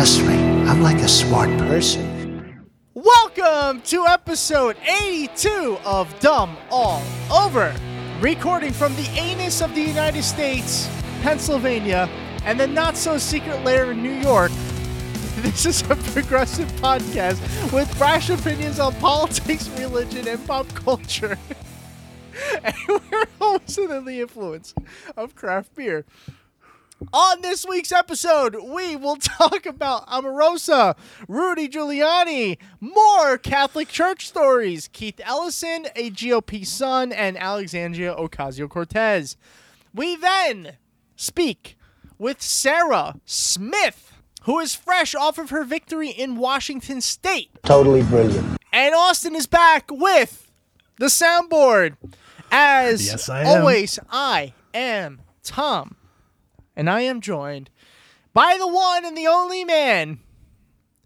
Trust me, I'm like a smart person. Welcome to episode 82 of Dumb All Over. Recording from the anus of the United States, Pennsylvania, and the not so secret lair in New York. This is a progressive podcast with brash opinions on politics, religion, and pop culture. and we're always under the influence of craft beer. On this week's episode, we will talk about Omarosa, Rudy Giuliani, more Catholic Church stories, Keith Ellison, a GOP son, and Alexandria Ocasio Cortez. We then speak with Sarah Smith, who is fresh off of her victory in Washington State. Totally brilliant. And Austin is back with the soundboard. As Yes, I am. always, I am Tom. And I am joined by the one and the only man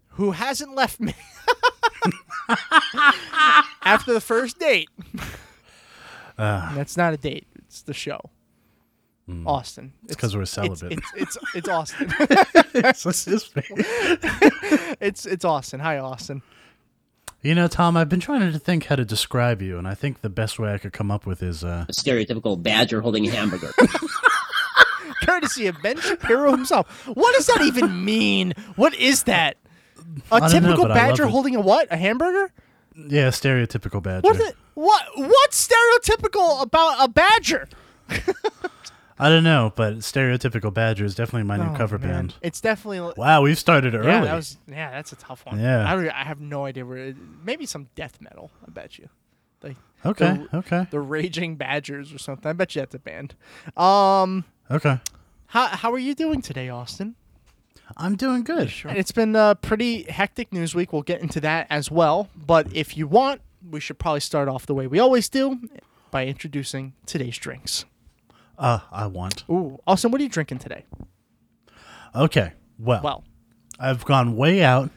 who hasn't left me after the first date. Uh, That's not a date, it's the show. Austin. It's because we're it's- celibate. It's, it's, it's, Austin. What's his face? it's, it's Austin. Hi, Austin. you know, Tom, I've been trying to think how to describe you, and I think the best way I could come up with is uh, stereotypical badger holding a hamburger. courtesy of Ben Shapiro himself. What does that even mean? What is that? A I don't know, typical but I love badger it. holding a what? A hamburger? yeah, stereotypical badger. What? The, what? What's stereotypical about a badger? I don't know, but stereotypical badger is definitely my new Oh, cover man. band. It's definitely. Wow, we've started early. Yeah, that was. Yeah, that's a tough one. Yeah. I, don't- I have no idea where. It, maybe some death metal. I bet you. Like okay, the, okay, the Raging Badgers or something. I bet you that's a band. Um, okay. How how are you doing today, Austin? I'm doing good. It's been a pretty hectic news week. We'll get into that as well. But if you want, we should probably start off the way we always do by introducing today's drinks. Uh, I want. Ooh, Austin, what are you drinking today? Okay, well, Well, I've gone way out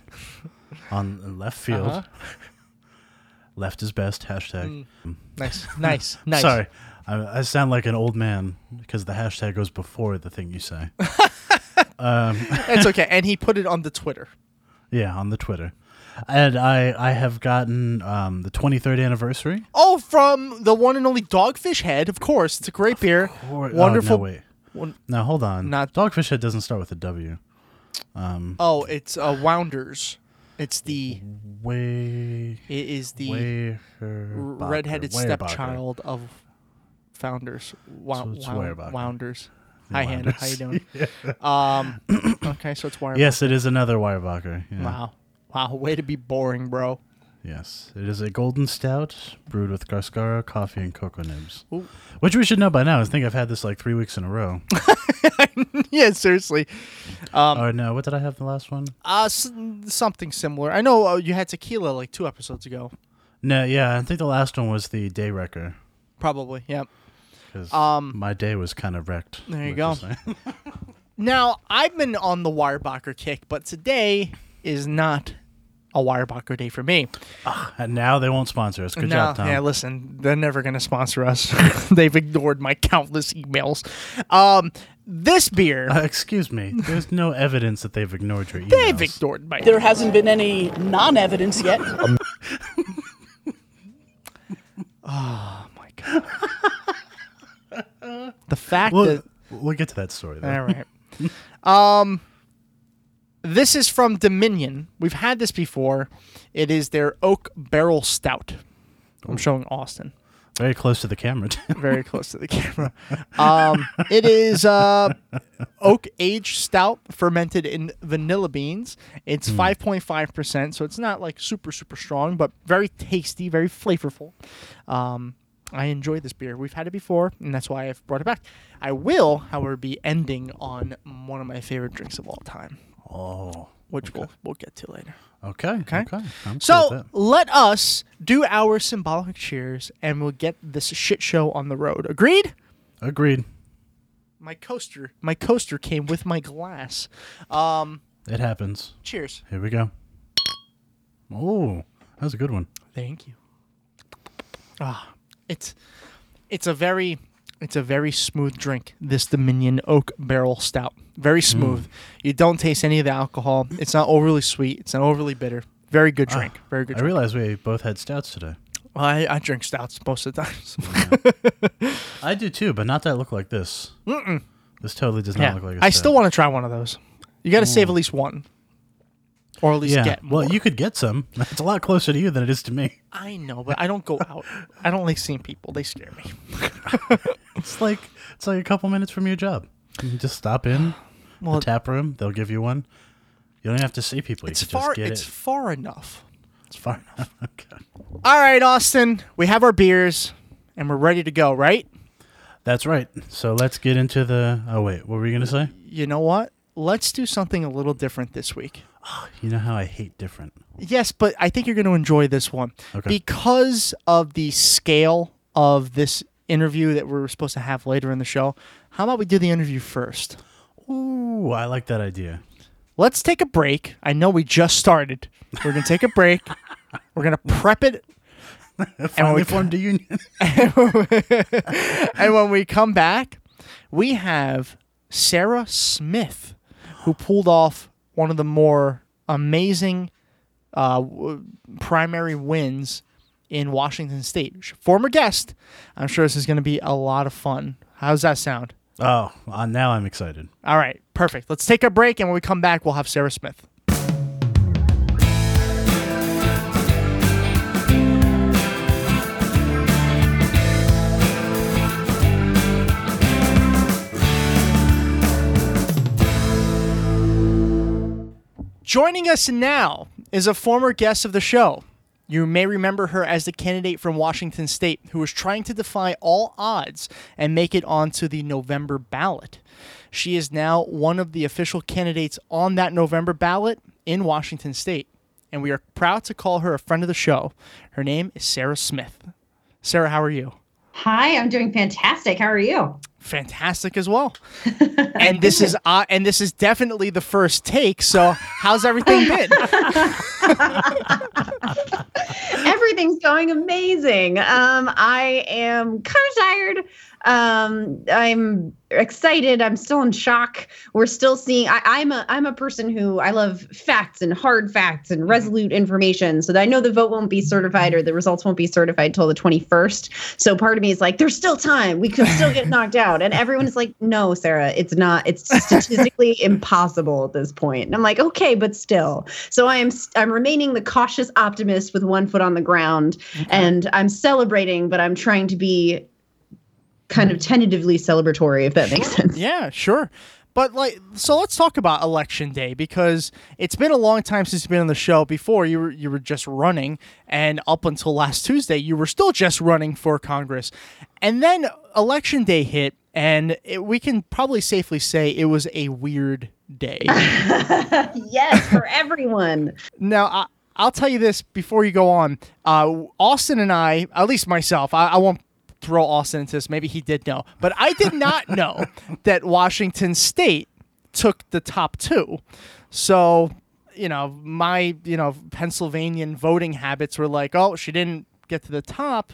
on left field. Uh-huh. Left is best. Hashtag. nice, nice, nice. Sorry, I, I sound like an old man because the hashtag goes before the thing you say. it's okay. And he put it on the Twitter. Yeah, on the Twitter. And I I have gotten um, the 23rd anniversary. Oh, from the one and only Dogfish Head, of course. It's a great beer. Wonderful. Oh, no, wait. One- Now hold on. Not- Dogfish Head doesn't start with a W. Oh, it's uh, Wounders. It's the Way. it is the redheaded stepchild of founders. Wow, So Weyerbacher. Wounders. Hi, Hannah. How you doing? um, okay, so it's Weyerbacher. Yes, it is another Weyerbacher. Yeah. Wow. Wow. Way to be boring, bro. Yes, it is a golden stout brewed with Garskara coffee and cocoa nibs, Ooh. which we should know by now. I think I've had this like three weeks in a row. yeah, seriously. Um, oh no, what did I have the last one? Uh, s- something similar. I know uh, you had tequila like two episodes ago. No, yeah, I think the last one was the day wrecker Probably. Yeah. Because Um, my day was kind of wrecked. There you go. Now I've been on the Weyerbacher kick, but today is not a Weyerbacher day for me. and now they won't sponsor us. Good no, job, Tom. yeah, listen, they're never going to sponsor us. They've ignored my countless emails. Um, this beer, Uh, excuse me. There's no evidence that they've ignored your emails. they've ignored my. There hasn't been any non evidence yet. Oh my god. The fact We'll, that we'll get to that story. Though. all right. um, this is from Dominion. We've had this before. It is their oak barrel stout. I'm showing Austin. Very close to the camera. very close to the camera. Um, it is uh, oak aged stout fermented in vanilla beans. It's five point five percent, so it's not like super super strong, but very tasty, very flavorful. Um, I enjoy this beer. We've had it before, and that's why I've brought it back. I will, however, be ending on one of my favorite drinks of all time, oh, which we'll we'll get to later. okay. Okay. Okay. I'm cool with So let us do our symbolic cheers, and we'll get this shit show on the road. Agreed? agreed. My coaster, my coaster came with my glass. Um, It happens. cheers. Here we go. Oh, that was a good one. Thank you. Ah, it's it's a very it's a very smooth drink. This Dominion Oak Barrel Stout, very mm. smooth. You don't taste any of the alcohol. It's not overly sweet. It's not overly bitter. Very good ah, drink. very good. I realize we both had stouts today. I, I drink stouts most of the times. I do too, but not that look like this. Mm-mm. This totally does not yeah, look like a I stout. I still want to try one of those. You got to save at least one, or at least Yeah. get. well, you could get some. It's a lot closer to you than it is to me. I know, but I don't go out. I don't like seeing people. They scare me. It's like it's like a couple minutes from your job. You can just stop in Well, the tap room. They'll give you one. You don't even have to see people. You it's far. It's it. far enough. It's far enough. okay. All right, Austin. We have our beers, and we're ready to go. Right? That's right. So let's get into the. Oh wait, what were you gonna say? You know what? Let's do something a little different this week. You know how I hate different. Yes, but I think you're going to enjoy this one Okay. because of the scale of this interview that we're supposed to have later in the show. How about we do the interview first? Ooh, I like that idea. let's take a break. I know we just started. We're gonna take a break. We're gonna prep it, Finally we- formed a union. and when we come back, we have Sarah Smith, who pulled off one of the more amazing uh, primary wins in Washington State. Former guest. I'm sure this is gonna be a lot of fun. How's that sound? oh, uh, now I'm excited. All right, perfect. Let's take a break, and when we come back, we'll have Sarah Smith. Joining us now is a former guest of the show. You may remember her as the candidate from Washington State who was trying to defy all odds and make it onto the November ballot. She is now one of the official candidates on that November ballot in Washington State, and we are proud to call her a friend of the show. Her name is Sarah Smith. Sarah, how are you? Hi, I'm doing fantastic. How are you? Fantastic as well. and this is uh, and this is definitely the first take. So, how's everything been? Everything's going amazing. Um, I am kind of tired. Um, I'm excited. I'm still in shock. We're still seeing. I, I'm a I'm a person who I love facts and hard facts and resolute information. So that I know the vote won't be certified or the results won't be certified till the 21st. So part of me is like, there's still time. We could still get knocked out. And everyone is like, no, Sarah, it's not. It's statistically impossible at this point. And I'm like, okay, but still. So I am I'm remaining the cautious optimist with one foot on the ground, and I'm celebrating, but I'm trying to be kind of tentatively celebratory, if that makes sense. Yeah, sure. But like, so let's talk about election day because it's been a long time since you've been on the show. Before you were you were just running, and up until last Tuesday, you were still just running for Congress, and then election day hit, and it, we can probably safely say it was a weird day. yes, for everyone. Now, I, I'll tell you this before you go on. Uh, Austin and I, at least myself, I, I won't throw Austin into this. Maybe he did know, but I did not know that Washington State took the top two. So, you know, my you know Pennsylvanian voting habits were like, oh, she didn't get to the top.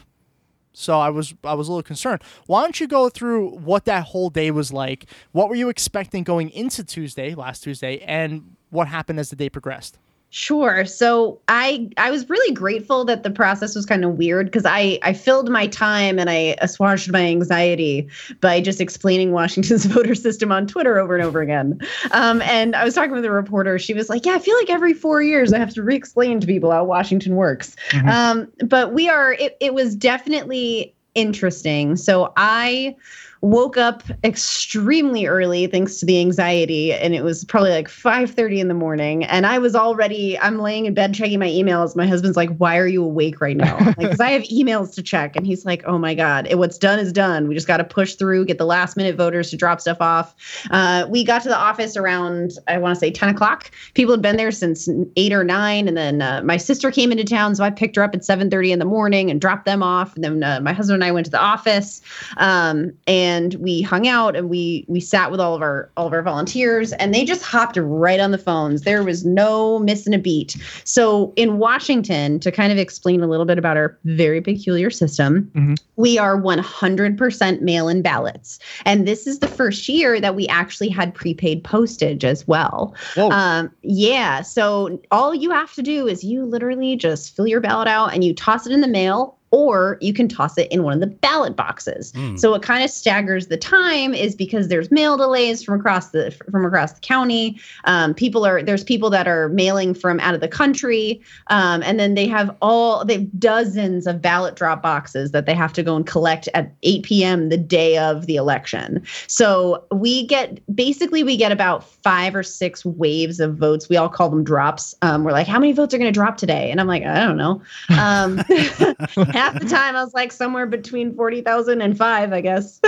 So I was I was a little concerned. Why don't you go through what that whole day was like? What were you expecting going into Tuesday, last Tuesday, and what happened as the day progressed? Sure. So I I was really grateful that the process was kind of weird because I I filled my time and I assuaged my anxiety by just explaining Washington's voter system on Twitter over and over again. Um, and I was talking with a reporter. She was like, "Yeah, I feel like every four years I have to re-explain to people how Washington works." Um, but we are. It it was definitely interesting. So I woke up extremely early thanks to the anxiety and it was probably like 5:30 in the morning and I was already I'm laying in bed checking my emails. My husband's like why are you awake right now? Like cuz I have emails to check and he's like oh my god it, what's done is done. We just got to push through get the last minute voters to drop stuff off. Uh, we got to the office around I want to say 10 o'clock. People had been there since 8 or 9 and then uh, my sister came into town so I picked her up at 7:30 in the morning and dropped them off. And then uh, my husband and I went to the office. Um, and we hung out and we we sat with all of our all of our volunteers and they just hopped right on the phones. There was no missing a beat. So in washington to kind of explain a little bit about our very peculiar system we are 100% mail-in ballots. And this is the first year that we actually had prepaid postage as well. Um, yeah. So all you have to do is you literally just fill your ballot out and you toss it in the mail or you can toss it in one of the ballot boxes. Mm. So what kind of staggers the time is because there's mail delays from across the from across the county. Um, people are there's people that are mailing from out of the country, um, and then they have all they have dozens of ballot drop boxes that they have to go and collect at 8 p.m. the day of the election. So we get basically we get about five or six waves of votes. We all call them drops. Um, we're like, how many votes are going to drop today? And I'm like, I don't know. Half the time I was like somewhere between 40,000 and five, I guess.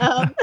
um,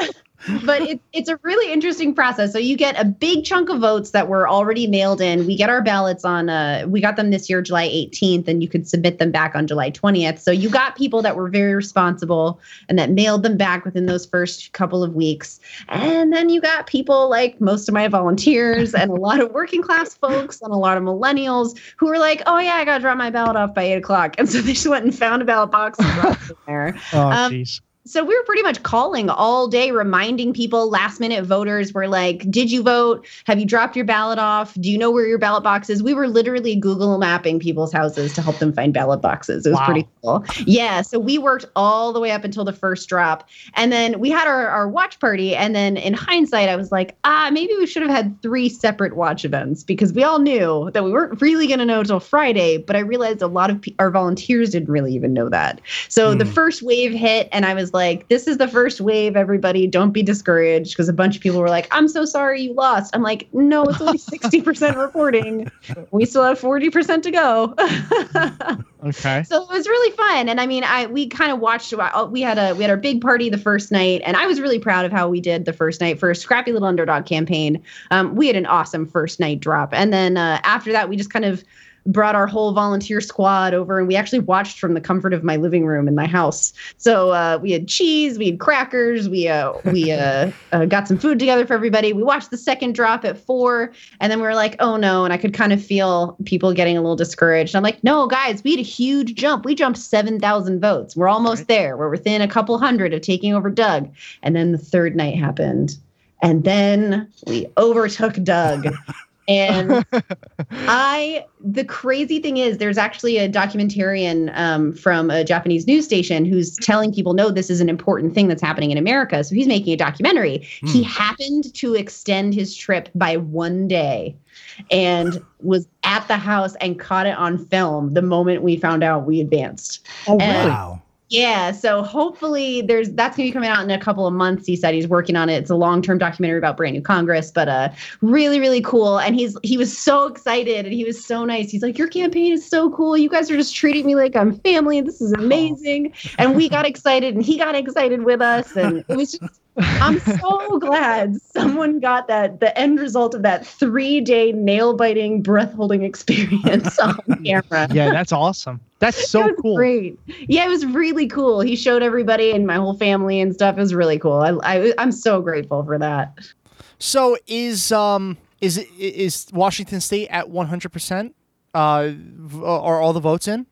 but it, it's a really interesting process. So you get a big chunk of votes that were already mailed in. We get our ballots on, uh, we got them this year, July 18th, and you could submit them back on July 20th. So you got people that were very responsible and that mailed them back within those first couple of weeks. And then you got people like most of my volunteers and a lot of working class folks and a lot of millennials who were like, oh, yeah, I got to drop my ballot off by eight o'clock. And so they just went and found a ballot box and dropped it there. Oh, Um, jeez. So we were pretty much calling all day, reminding people, last minute voters were like, Did you vote? Have you dropped your ballot off? Do you know where your ballot box is? We were literally Google mapping people's houses to help them find ballot boxes. It was Wow. pretty cool. Yeah. So we worked all the way up until the first drop. And then we had our, our watch party. And then in hindsight, I was like, ah, maybe we should have had three separate watch events because we all knew that we weren't really going to know until Friday. But I realized a lot of pe- our volunteers didn't really even know that. So the Hmm. first wave hit, and I was like, this is the first wave, everybody. Don't be discouraged. Because a bunch of people were like, I'm so sorry you lost. I'm like, no, it's only 60% reporting. We still have 40% to go. Okay. so it was really fun and i mean i we kind of watched uh, we had a we had our big party the first night and i was really proud of how we did the first night for a scrappy little underdog campaign um, we had an awesome first night drop and then uh, after that we just kind of brought our whole volunteer squad over and we actually watched from the comfort of my living room in my house. So uh, we had cheese we had crackers we uh, we uh, uh, got some food together for everybody. We watched the second drop at four and then we were like oh no. And i could kind of feel people getting a little discouraged. I'm like no guys we had a huge jump. We jumped 7000 votes. We're almost there. We're within a couple hundred of taking over doug. And then the third night happened. And then we overtook doug and I, the crazy thing is, there's actually a documentarian um, from a Japanese news station who's telling people, no, this is an important thing that's happening in America. So he's making a documentary. He happened to extend his trip by one day and was at the house and caught it on film the moment we found out we advanced. Oh, And- Wow. Yeah, so hopefully there's that's gonna be coming out in a couple of months. He said he's working on it. It's a long-term documentary about brand new Congress, but uh really, really cool. And he's he was so excited and he was so nice. He's like, Your campaign is so cool. You guys are just treating me like I'm family. This is amazing. And we got excited and he got excited with us. And it was just I'm so glad someone got that the end result of that three day nail biting, breath holding experience on camera. Yeah, that's awesome. That's so was cool. Great. Yeah, it was really cool. He showed everybody and my whole family and stuff. It was really cool. I, I I'm so grateful for that. So is um is is Washington State at one hundred percent? Uh, are all the votes in?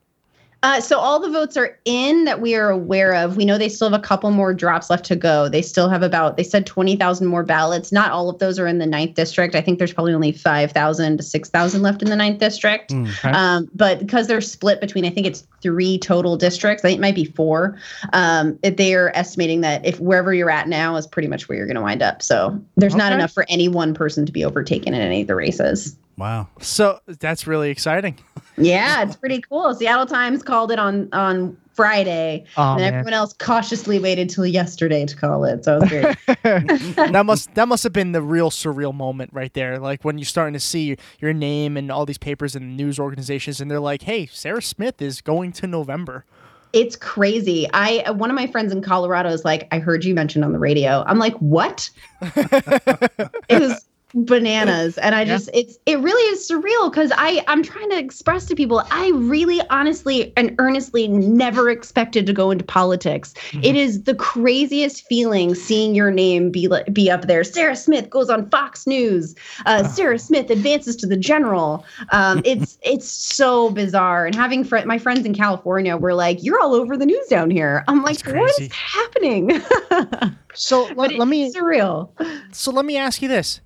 Uh, so all the votes are in that we are aware of. We know they still have a couple more drops left to go. They still have about they said twenty thousand more ballots. Not all of those are in the ninth district. I think there's probably only five thousand to six thousand left in the ninth district. Okay. Um, but because they're split between, I think it's three total districts. I think it might be four. Um, they are estimating that if wherever you're at now is pretty much where you're going to wind up. So there's not enough for any one person to be overtaken in any of the races. Wow. So that's really exciting. Yeah, it's pretty cool. Seattle Times called it on on Friday, Oh, and man. everyone else cautiously waited till yesterday to call it. So it was great. that must that must have been the real surreal moment right there. Like when you're starting to see your name and all these papers and news organizations, and they're like, "Hey, Sarah Smith is going to November." it's crazy. I one of my friends in Colorado is like, I heard you mentioned on the radio. I'm like, what? it was bananas. And i just it's it really is surreal because i i'm trying to express to people i really honestly and earnestly never expected to go into politics. It is the craziest feeling seeing your name be li- be up there. Sarah smith goes on fox news. Uh, sarah smith advances to the general. Um, it's it's so bizarre. And having fr- my friends in california were like you're all over the news down here. I'm like what is happening? So let me surreal. So let me ask you this: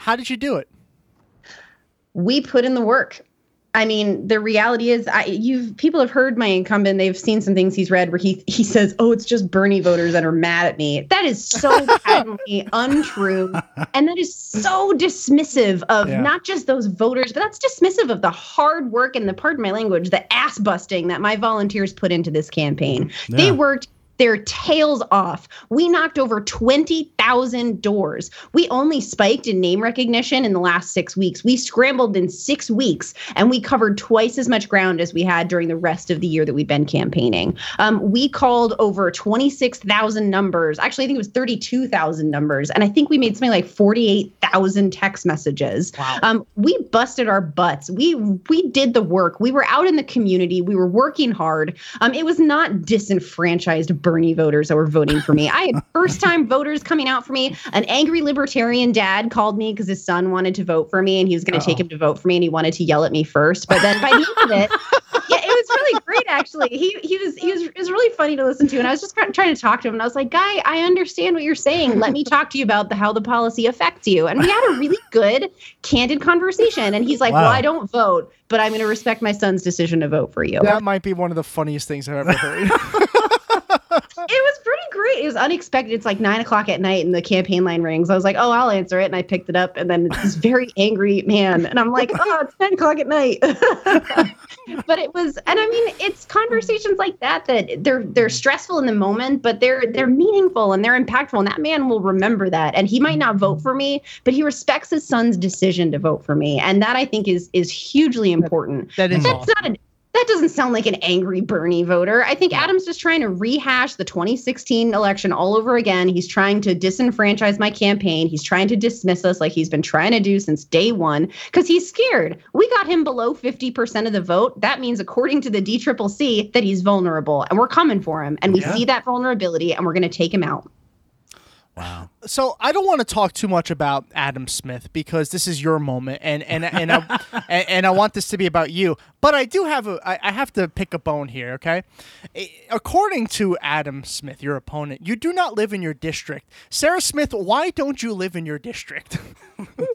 How did you do it? we put in the work. I mean, the reality is, I you've people have heard my incumbent. They've seen some things he's read where he he says, "Oh, it's just Bernie voters that are mad at me." That is so patently untrue, and that is so dismissive of Yeah. not just those voters, but that's dismissive of the hard work and the pardon my language, the ass busting that my volunteers put into this campaign. They worked their tails off. We knocked over 20,000 doors. We only spiked in name recognition in the last six weeks. We scrambled in six weeks and we covered twice as much ground as we had during the rest of the year that we'd been campaigning. Um, we called over 26,000 numbers. Actually, I think it was 32,000 numbers. And I think we made something like 48,000 text messages. Um, we busted our butts. We we did the work. We were out in the community. We were working hard. Um, it was not disenfranchised Bernie voters that were voting for me. I had first time voters coming out for me. An angry libertarian dad called me because his son wanted to vote for me and he was going to take him to vote for me and he wanted to yell at me first. But then by the end of it, yeah, it was really great actually. He he was he was it was really funny to listen to, and I was just trying to talk to him, and I was like, "Guy, I understand what you're saying. Let me talk to you about the, how the policy affects you." And we had a really good, candid conversation. And he's like, Wow. "Well, I don't vote, but I'm going to respect my son's decision to vote for you." That might be one of the funniest things I've ever heard. it was pretty great. It was unexpected. It's like nine o'clock at night and the campaign line rings. I was like, oh, I'll answer it. And I picked it up. And then it's this very angry man. And I'm like, oh, it's nine o'clock at night. but it was, and I mean, it's conversations like that that they're they're stressful in the moment, but they're they're meaningful and they're impactful. And that man will remember that. And he might not vote for me, but he respects his son's decision to vote for me. And that I think is is hugely important. That is That's awesome. not a that doesn't sound like an angry Bernie voter. I think Adam's just trying to rehash the 2016 election all over again. He's trying to disenfranchise my campaign. He's trying to dismiss us like he's been trying to do since day one because he's scared. We got him below 50% of the vote. That means, according to the DCCC, that he's vulnerable and we're coming for him. And we Yeah. see that vulnerability and we're going to take him out. Wow. so I don't want to talk too much about Adam Smith because this is your moment, and and and I, and, and I want this to be about you. But I do have a I, I have to pick a bone here. Okay, according to Adam Smith, your opponent, you do not live in your district. Sarah Smith, why don't you live in your district?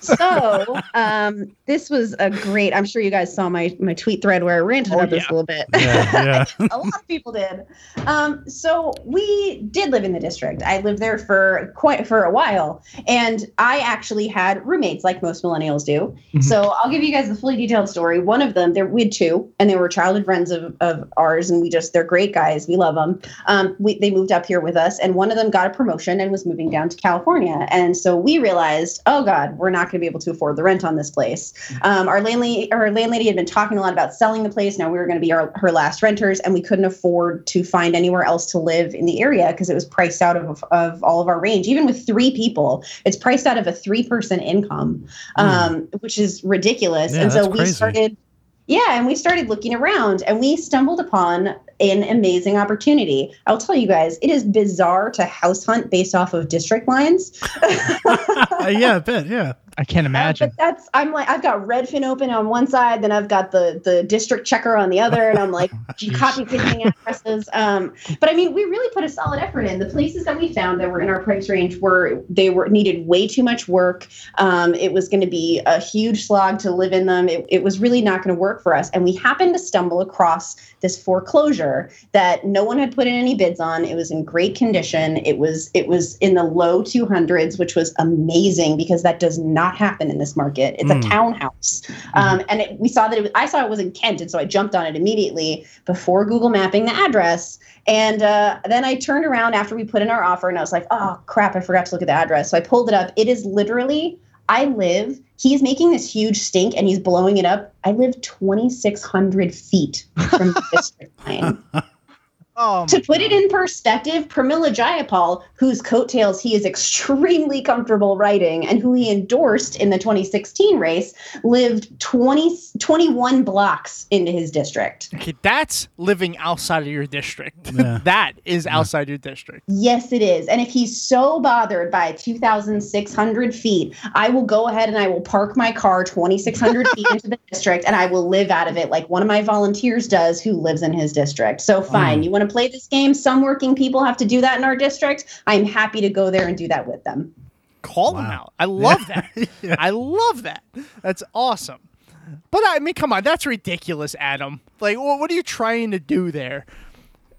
So um, this was a great. I'm sure you guys saw my my tweet thread where I ranted Oh, about this a little bit. Yeah, yeah. a lot of people did. Um, so we did live in the district. I lived there for quite for a while, and I actually had roommates, like most millennials do. So I'll give you guys the fully detailed story. One of them, there we had two, and they were childhood friends of, of ours, and we just they're great guys. We love them. Um, we, they moved up here with us, and one of them got a promotion and was moving down to California. And so we realized, oh God, we're not going to be able to afford the rent on this place. Um, our landlady, our landlady had been talking a lot about selling the place. Now we were going to be our, her last renters, and we couldn't afford to find anywhere else to live in the area because it was priced out of, of all of our range. Even with three people, it's priced out of a three person income, um, which is ridiculous. Yeah, and so we crazy. started. Yeah, and we started looking around and we stumbled upon an amazing opportunity. I'll tell you guys, it is bizarre to house hunt based off of district lines. Uh, yeah, I bet. Yeah. I can't Uh, imagine. but that's I'm like I've got Redfin open on one side, then I've got the the district checker on the other, and I'm like copy pasting addresses. Um, but I mean, we really put a solid effort in. The places that we found that were in our price range were they were needed way too much work. Um, it was going to be a huge slog to live in them. It, it was really not going to work for us. And we happened to stumble across this foreclosure that no one had put in any bids on. It was in great condition. It was it was in the low 200s, which was amazing because that does not happen in this market. It's Mm. a townhouse, um, and it, we saw that it was, I saw it was in Kent, and so I jumped on it immediately before Google mapping the address. And uh, then I turned around after we put in our offer, and I was like, "Oh crap! I forgot to look at the address." So I pulled it up. It is literally I live. He's making this huge stink, and he's blowing it up. I live 2,600 feet from the district line. Oh, to put it in perspective, Pramila Jayapal, whose coattails he is extremely comfortable riding and who he endorsed in the 2016 race, lived 20, 21 blocks into his district. Okay, that's living outside of your district. Yeah. that is outside your district. Yes, it is. And if he's so bothered by 2,600 feet, I will go ahead and I will park my car 2,600 feet into the district and I will live out of it like one of my volunteers does who lives in his district. So, fine. Mm. You want to play this game? Some working people have to do that in our district. I'm happy to go there and do that with them. Call them out. I love that. I love that. That's awesome. But I mean, come on, that's ridiculous, Adam. Like, what, what are you trying to do there?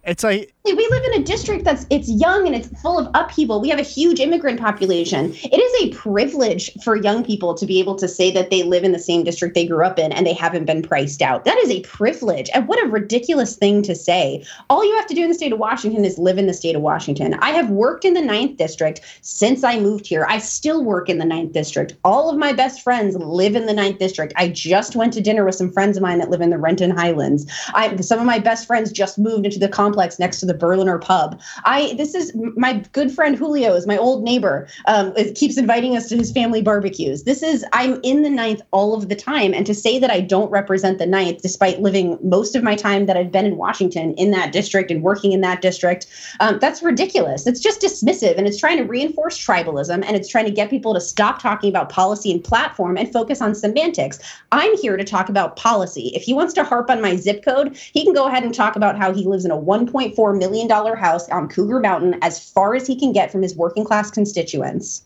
It's like We live in a district that's it's young and it's full of upheaval. We have a huge immigrant population. It is a privilege for young people to be able to say that they live in the same district they grew up in and they haven't been priced out. That is a privilege. And what a ridiculous thing to say. All you have to do in the state of Washington is live in the state of Washington. I have worked in the ninth district since I moved here. I still work in the ninth district. All of my best friends live in the ninth district. I just went to dinner with some friends of mine that live in the Renton Highlands. I some of my best friends just moved into the complex next to the Berliner pub. I this is my good friend Julio is my old neighbor. Um, keeps inviting us to his family barbecues. This is I'm in the ninth all of the time, and to say that I don't represent the ninth, despite living most of my time that I've been in Washington in that district and working in that district, um, that's ridiculous. It's just dismissive, and it's trying to reinforce tribalism, and it's trying to get people to stop talking about policy and platform and focus on semantics. I'm here to talk about policy. If he wants to harp on my zip code, he can go ahead and talk about how he lives in a 1.4 million dollar house on Cougar Mountain, as far as he can get from his working class constituents.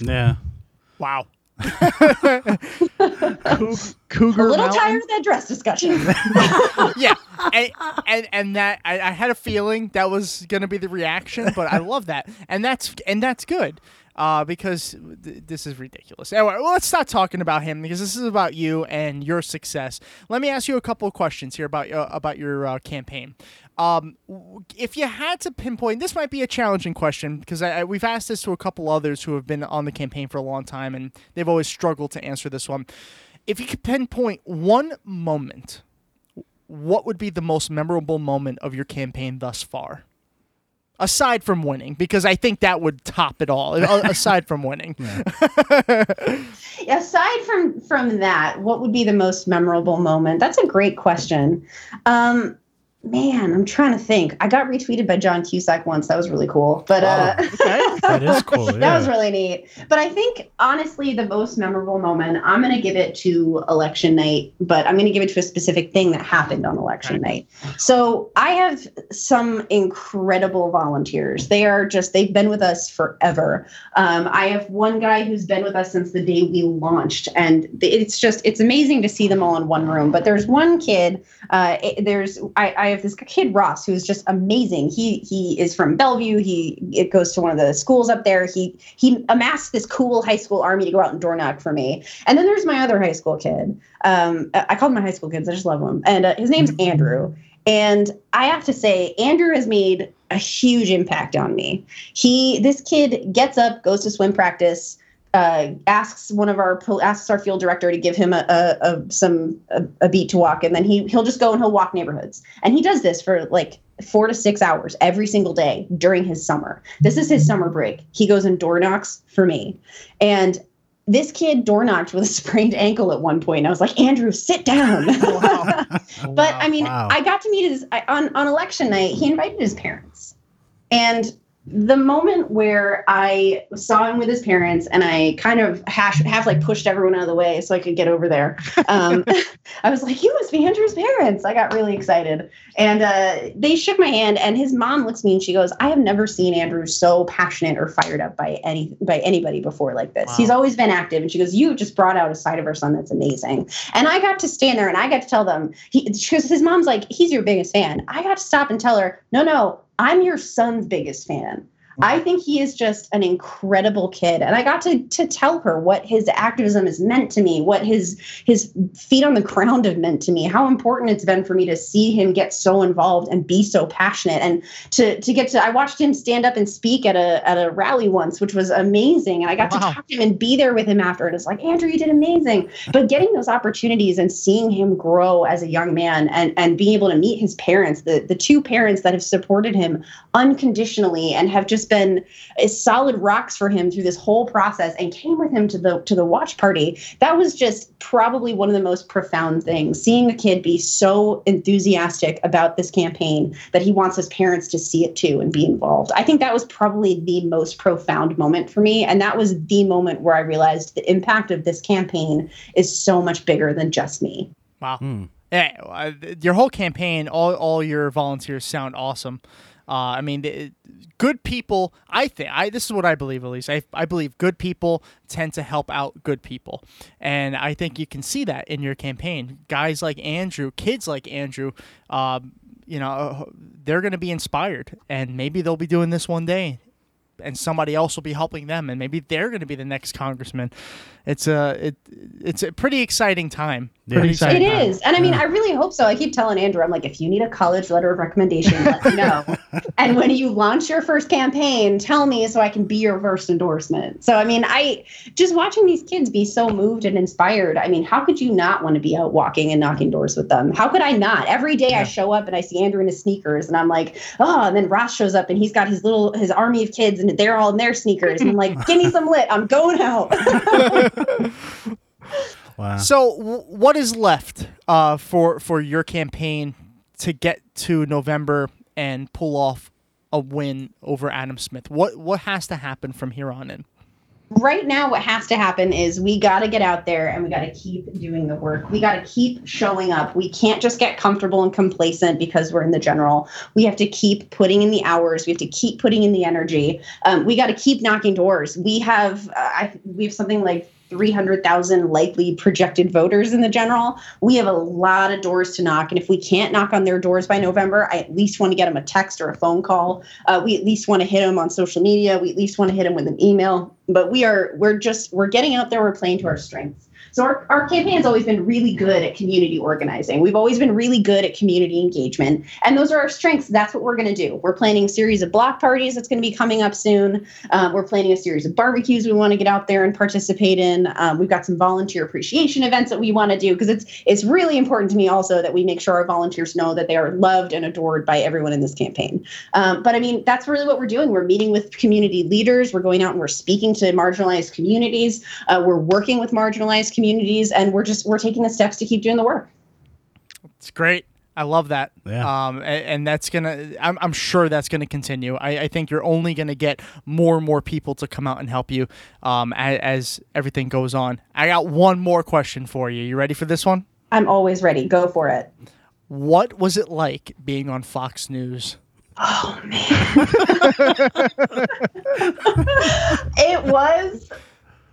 Yeah. Wow. Cougar a little Mountain? tired of that dress discussion. yeah, and, and and that I, I had a feeling that was gonna be the reaction, but I love that, and that's and that's good, uh, because th- this is ridiculous. Anyway, well, let's stop talking about him because this is about you and your success. Let me ask you a couple of questions here about uh, about your uh, campaign. Um, if you had to pinpoint, this might be a challenging question because I, I, we've asked this to a couple others who have been on the campaign for a long time, and they've always struggled to answer this one. If you could pinpoint one moment what would be the most memorable moment of your campaign thus far? Aside from winning, because I think that would top it all. Aside from winning, Aside from from that, what would be the most memorable moment? That's a great question. Um, man, I'm trying to think. I got retweeted by John Cusack once. That was really cool. But uh, That is cool. that was really neat. But I think honestly, the most memorable moment, I'm going to give it to election night, but I'm going to give it to a specific thing that happened on election night. So I have some incredible volunteers. They are just, they've been with us forever. Um, I have one guy who's been with us since the day we launched, and it's just, it's amazing to see them all in one room. But there's one kid, uh, there's, I, I have this kid Ross who's just amazing. He he is from Bellevue. He it goes to one of the schools up there. He he amassed this cool high school army to go out and door knock for me. And then there's my other high school kid. Um, I I call them my high school kids. I just love them. And uh, his name's Andrew. And I have to say, Andrew has made a huge impact on me. He this kid gets up, goes to swim practice uh, asks one of our asks our field director to give him a, a, a some a, a beat to walk, and then he he'll just go and he'll walk neighborhoods, and he does this for like four to six hours every single day during his summer. This is his summer break. He goes and door knocks for me, and this kid door knocked with a sprained ankle at one point. I was like, Andrew, sit down. but I mean, wow. I got to meet his I, on on election night. He invited his parents, and the moment where I saw him with his parents and I kind of hash, half like pushed everyone out of the way so I could get over there. Um, I was like, "You must be Andrew's parents!" I got really excited, and uh, they shook my hand. And his mom looks at me and she goes, "I have never seen Andrew so passionate or fired up by any by anybody before like this. Wow. He's always been active." And she goes, "You just brought out a side of our son that's amazing." And I got to stand there and I got to tell them, he, because his mom's like, "He's your biggest fan." I got to stop and tell her, "No, no." I'm your son's biggest fan. I think he is just an incredible kid. And I got to to tell her what his activism has meant to me, what his his feet on the ground have meant to me, how important it's been for me to see him get so involved and be so passionate. And to to get to I watched him stand up and speak at a at a rally once, which was amazing. And I got to talk to him and be there with him after. And it's like, Andrew, you did amazing. But getting those opportunities and seeing him grow as a young man and, and being able to meet his parents, the, the two parents that have supported him unconditionally and have just been as solid rocks for him through this whole process and came with him to the to the watch party. That was just probably one of the most profound things. Seeing a kid be so enthusiastic about this campaign that he wants his parents to see it too and be involved. I think that was probably the most profound moment for me. And that was the moment where I realized the impact of this campaign is so much bigger than just me. Wow. Yeah, uh, your whole campaign, all all your volunteers sound awesome. Uh, I mean, the, good people. I think I this is what I believe at least. I I believe good people tend to help out good people, and I think you can see that in your campaign. Guys like Andrew, kids like Andrew, um, you know, they're going to be inspired, and maybe they'll be doing this one day. And somebody else will be helping them, and maybe they're going to be the next congressman. It's a it, it's a pretty exciting time. Pretty It time. is. And I mean, I really hope so. I keep telling Andrew, I'm like, if you need a college letter of recommendation, let me know. and when you launch your first campaign, tell me so I can be your first endorsement. So, I mean, I just watching these kids be so moved and inspired. I mean, how could you not want to be out walking and knocking doors with them? How could I not? Every day I show up and I see Andrew in his sneakers and I'm like, oh, and then Ross shows up and he's got his little, his army of kids and they're all in their sneakers. And I'm like, give me some lit. I'm going out. Wow. So, w- what is left uh, for for your campaign to get to November and pull off a win over Adam Smith? What what has to happen from here on in? right now what has to happen is we got to get out there and we got to keep doing the work we got to keep showing up we can't just get comfortable and complacent because we're in the general we have to keep putting in the hours we have to keep putting in the energy um, we got to keep knocking doors we have uh, I, we have something like 300,000 likely projected voters in the general. We have a lot of doors to knock. And if we can't knock on their doors by November, I at least want to get them a text or a phone call. Uh, we at least want to hit them on social media. We at least want to hit them with an email. But we are, we're just, we're getting out there. We're playing to our strengths. So our, our campaign has always been really good at community organizing. We've always been really good at community engagement. And those are our strengths. That's what we're going to do. We're planning a series of block parties that's going to be coming up soon. Um, we're planning a series of barbecues we want to get out there and participate in. Um, we've got some volunteer appreciation events that we want to do because it's it's really important to me also that we make sure our volunteers know that they are loved and adored by everyone in this campaign. Um, but I mean, that's really what we're doing. We're meeting with community leaders. We're going out and we're speaking to marginalized communities. Uh, we're working with marginalized communities, and we're just we're taking the steps to keep doing the work. It's great. I love that. Yeah. Um, and, and that's gonna. I'm, I'm sure that's gonna continue. I, I think you're only gonna get more and more people to come out and help you um, as, as everything goes on. I got one more question for you. You ready for this one? I'm always ready. Go for it. What was it like being on Fox News? Oh man. it was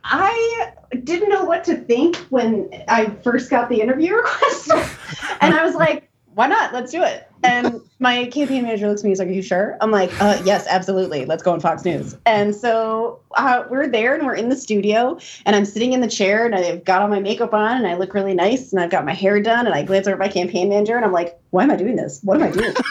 I didn't know what to think when I first got the interview request. and I was like, why not? Let's do it. And my campaign manager looks at me, and he's like, Are you sure? I'm like, uh, Yes, absolutely. Let's go on Fox News. And so uh, we're there and we're in the studio, and I'm sitting in the chair and I've got all my makeup on and I look really nice and I've got my hair done and I glance over at my campaign manager and I'm like, Why am I doing this? What am I doing?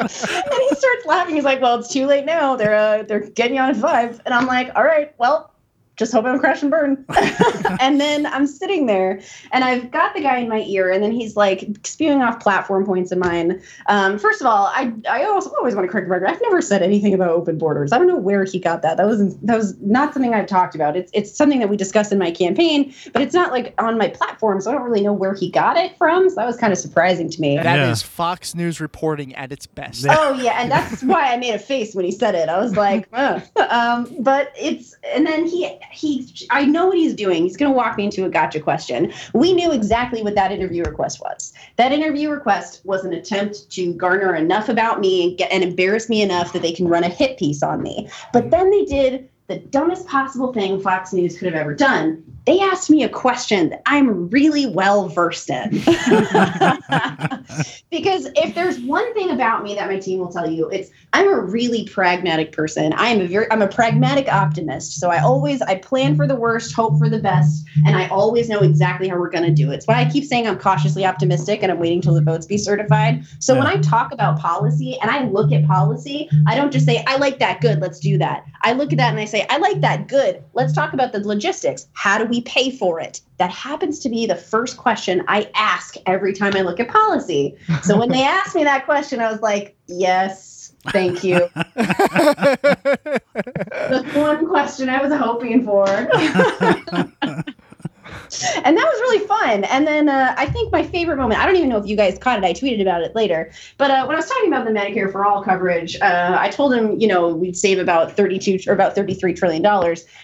and he starts laughing. He's like, "Well, it's too late now. They're uh, they're getting you on at five. And I'm like, "All right, well, just hope I don't crash and burn. and then I'm sitting there and I've got the guy in my ear, and then he's like spewing off platform points of mine. Um, first of all, I I also always want to correct the record. I've never said anything about open borders. I don't know where he got that. That was that was not something I've talked about. It's it's something that we discussed in my campaign, but it's not like on my platform, so I don't really know where he got it from. So that was kind of surprising to me. That is Fox News reporting at its best. Oh yeah, and that's why I made a face when he said it. I was like, Ugh. um, but it's and then he he I know what he's doing. He's going to walk me into a gotcha question. We knew exactly what that interview request was. That interview request was an attempt to garner enough about me and get and embarrass me enough that they can run a hit piece on me. But then they did the dumbest possible thing Fox News could have ever done. They asked me a question that I'm really well versed in. because if there's one thing about me that my team will tell you, it's I'm a really pragmatic person. I am a very I'm a pragmatic optimist. So I always I plan for the worst, hope for the best, and I always know exactly how we're going to do it. It's why I keep saying I'm cautiously optimistic and I'm waiting till the votes be certified. So when I talk about policy and I look at policy, I don't just say I like that good, let's do that. I look at that and I say I like that good. Let's talk about the logistics. How do we pay for it? That happens to be the first question I ask every time I look at policy. So when they asked me that question, I was like, yes, thank you. the one question I was hoping for. and that was really fun. And then uh, I think my favorite moment, I don't even know if you guys caught it, I tweeted about it later. But uh, when I was talking about the Medicare for All coverage, uh, I told him, you know, we'd save about 32 or about $33 trillion.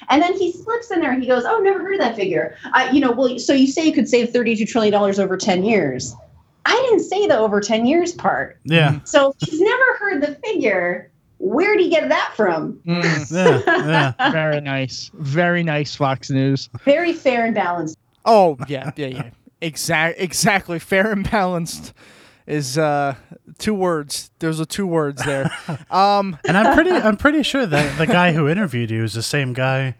And then he slips in there and he goes, Oh, never heard of that figure. Uh, you know, well, so you say you could save $32 trillion over 10 years. I didn't say the over 10 years part. Yeah. So he's never heard the figure. Where'd he get that from? Very nice. Very nice, Fox News. Very fair and balanced. Oh yeah, yeah, yeah. Exact, exactly. Fair and balanced is uh two words. There's a two words there. Um, and I'm pretty I'm pretty sure that the guy who interviewed you is the same guy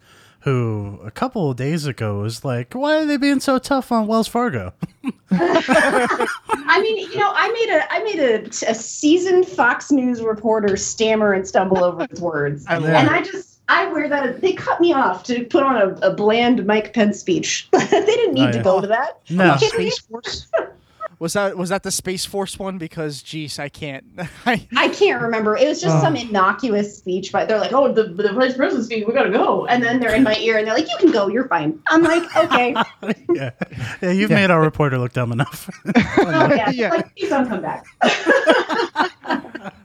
who a couple of days ago was like, "Why are they being so tough on Wells Fargo?" I mean, you know, I made a I made a, a seasoned Fox News reporter stammer and stumble over his words, I love and. I just I wear that. They cut me off to put on a, a bland Mike Pence speech. they didn't need Oh, to go to that. No. Are you? Space Force? was that was that the Space Force one? Because geez, I can't. I, I can't remember. It was just Oh. some innocuous speech, but they're like, "Oh, the, the vice president's speaking. We gotta go." And then they're in my ear, and they're like, "You can go. You're fine." I'm like, "Okay." yeah, yeah, you've made our reporter look dumb enough. oh yeah. Like, please don't come back.